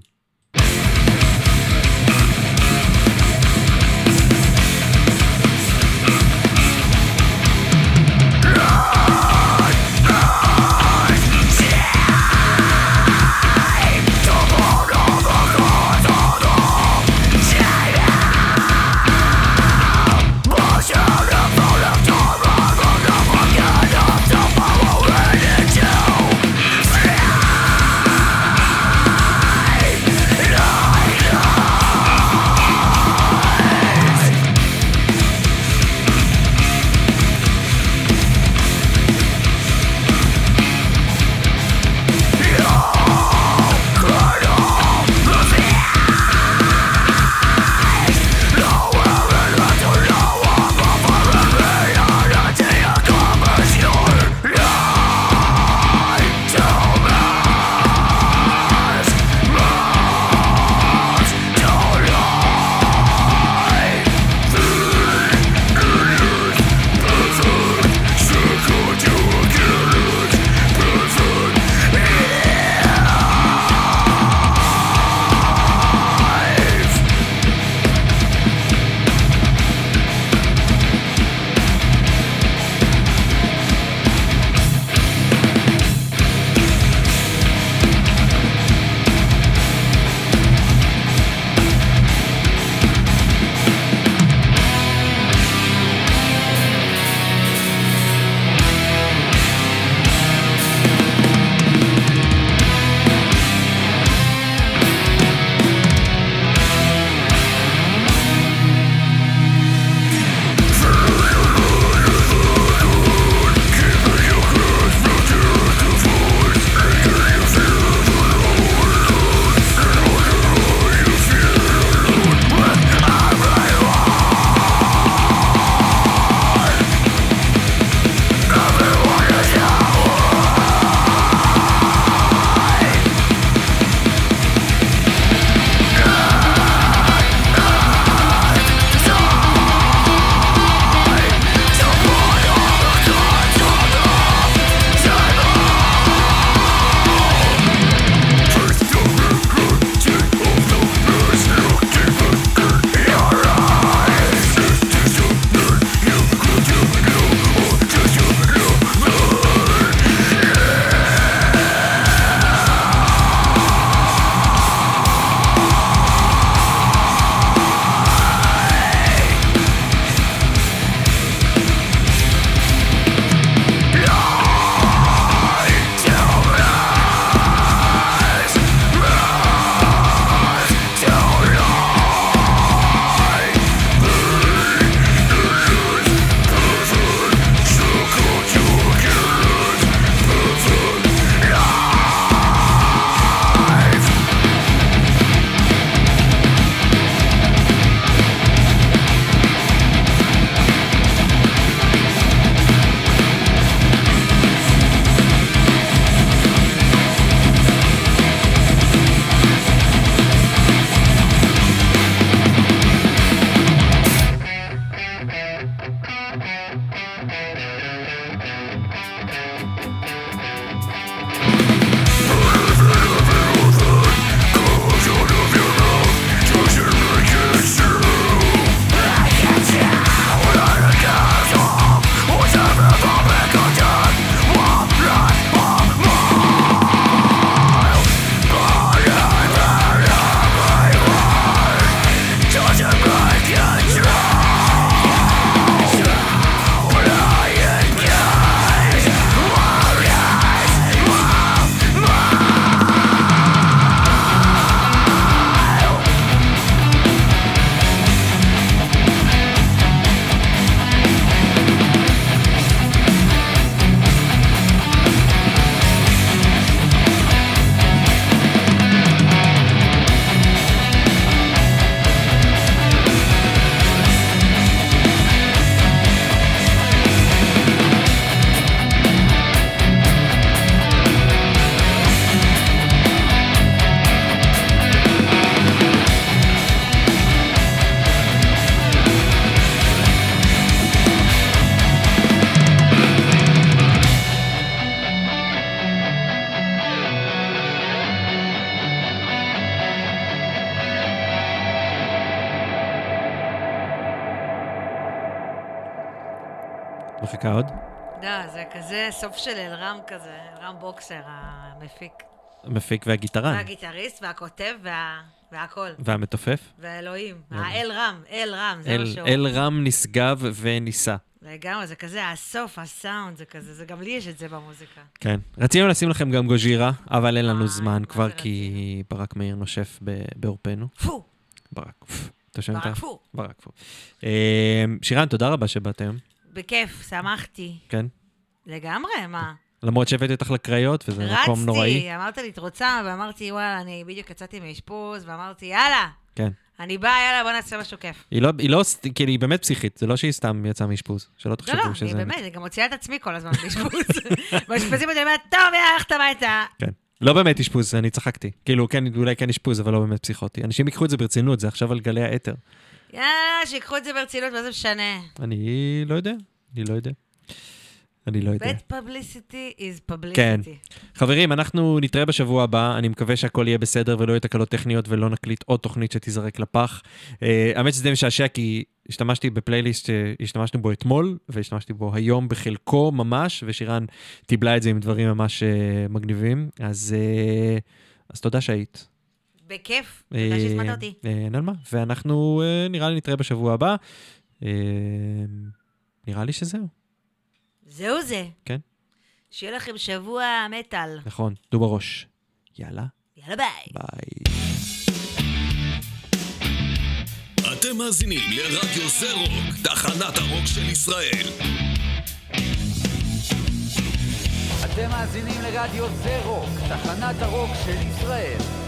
Speaker 2: כזה סוף של אלרם כזה, אלרם בוקסר, המפיק.
Speaker 1: המפיק והגיטרן.
Speaker 2: והגיטריסט, והכותב, וה... והכל.
Speaker 1: והמתופף.
Speaker 2: ואלוהים. האל רם, אל רם, זה מה
Speaker 1: אל,
Speaker 2: שהוא.
Speaker 1: אל רם נשגב ונישא.
Speaker 2: לגמרי, זה כזה, הסוף, הסאונד, זה כזה, זה גם לי יש את זה במוזיקה.
Speaker 1: כן. רצינו לשים לכם גם גוז'ירה, אבל אין לנו
Speaker 2: וואי,
Speaker 1: זמן
Speaker 2: מה
Speaker 1: כבר, כי ברק מאיר נושף בעורפנו.
Speaker 2: פו,
Speaker 1: ברק, פו. אתה שומע
Speaker 2: ברק? פו.
Speaker 1: ברק פו. אה, שירן, תודה רבה שבאת היום.
Speaker 2: בכיף, שמחתי.
Speaker 1: כן.
Speaker 2: לגמרי, מה?
Speaker 1: למרות שהבאתי אותך לקריות, וזה מקום נוראי.
Speaker 2: רצתי, אמרת לי, את רוצה? ואמרתי, וואלה, אני בדיוק יצאתי מאשפוז, ואמרתי, יאללה,
Speaker 1: כן.
Speaker 2: אני באה, יאללה, בוא נעשה משהו כיף.
Speaker 1: היא לא, היא לא, כאילו, היא באמת פסיכית, זה לא שהיא סתם יצאה מאשפוז. שלא
Speaker 2: לא,
Speaker 1: תחשבו
Speaker 2: לא,
Speaker 1: שזה...
Speaker 2: אני באמת, אני גם מוציאה את עצמי כל הזמן באשפוז. באשפוזים אני אומרת, טוב, יאללה, הלכת הביתה.
Speaker 1: כן. לא באמת אשפוז, אני צחקתי. כאילו, כן, אולי כן אשפוז, אבל לא באמת פסיכוטי. אנשים ייקחו את זה ברצינות, זה עכשיו על גלי האתר.
Speaker 2: יאללה, שיקחו את זה ברצינות, מה זה משנה?
Speaker 1: אני לא יודע, אני לא יודע. אני לא יודע.
Speaker 2: bad publicity is publicity.
Speaker 1: כן. חברים, אנחנו נתראה בשבוע הבא, אני מקווה שהכל יהיה בסדר ולא יהיו תקלות טכניות ולא נקליט עוד תוכנית שתיזרק לפח. אה, האמת שזה משעשע כי השתמשתי בפלייליסט שהשתמשנו בו אתמול, והשתמשתי בו היום בחלקו ממש, ושירן טיבלה את זה עם דברים ממש אה, מגניבים. אז, אה, אז תודה שהיית.
Speaker 2: בכיף, תודה שהזמנת אותי.
Speaker 1: אין על מה. ואנחנו אה, נראה לי נתראה בשבוע הבא. אה, נראה לי שזהו,
Speaker 2: זהו זה.
Speaker 1: כן.
Speaker 2: שיהיה לכם שבוע מטאל.
Speaker 1: נכון, תנו בראש. יאללה,
Speaker 2: יאללה ביי.
Speaker 1: ביי.
Speaker 7: אתם מאזינים לרדיו זה רוק, תחנת הרוק של ישראל.
Speaker 4: אתם מאזינים לרדיו זה רוק, תחנת הרוק של ישראל.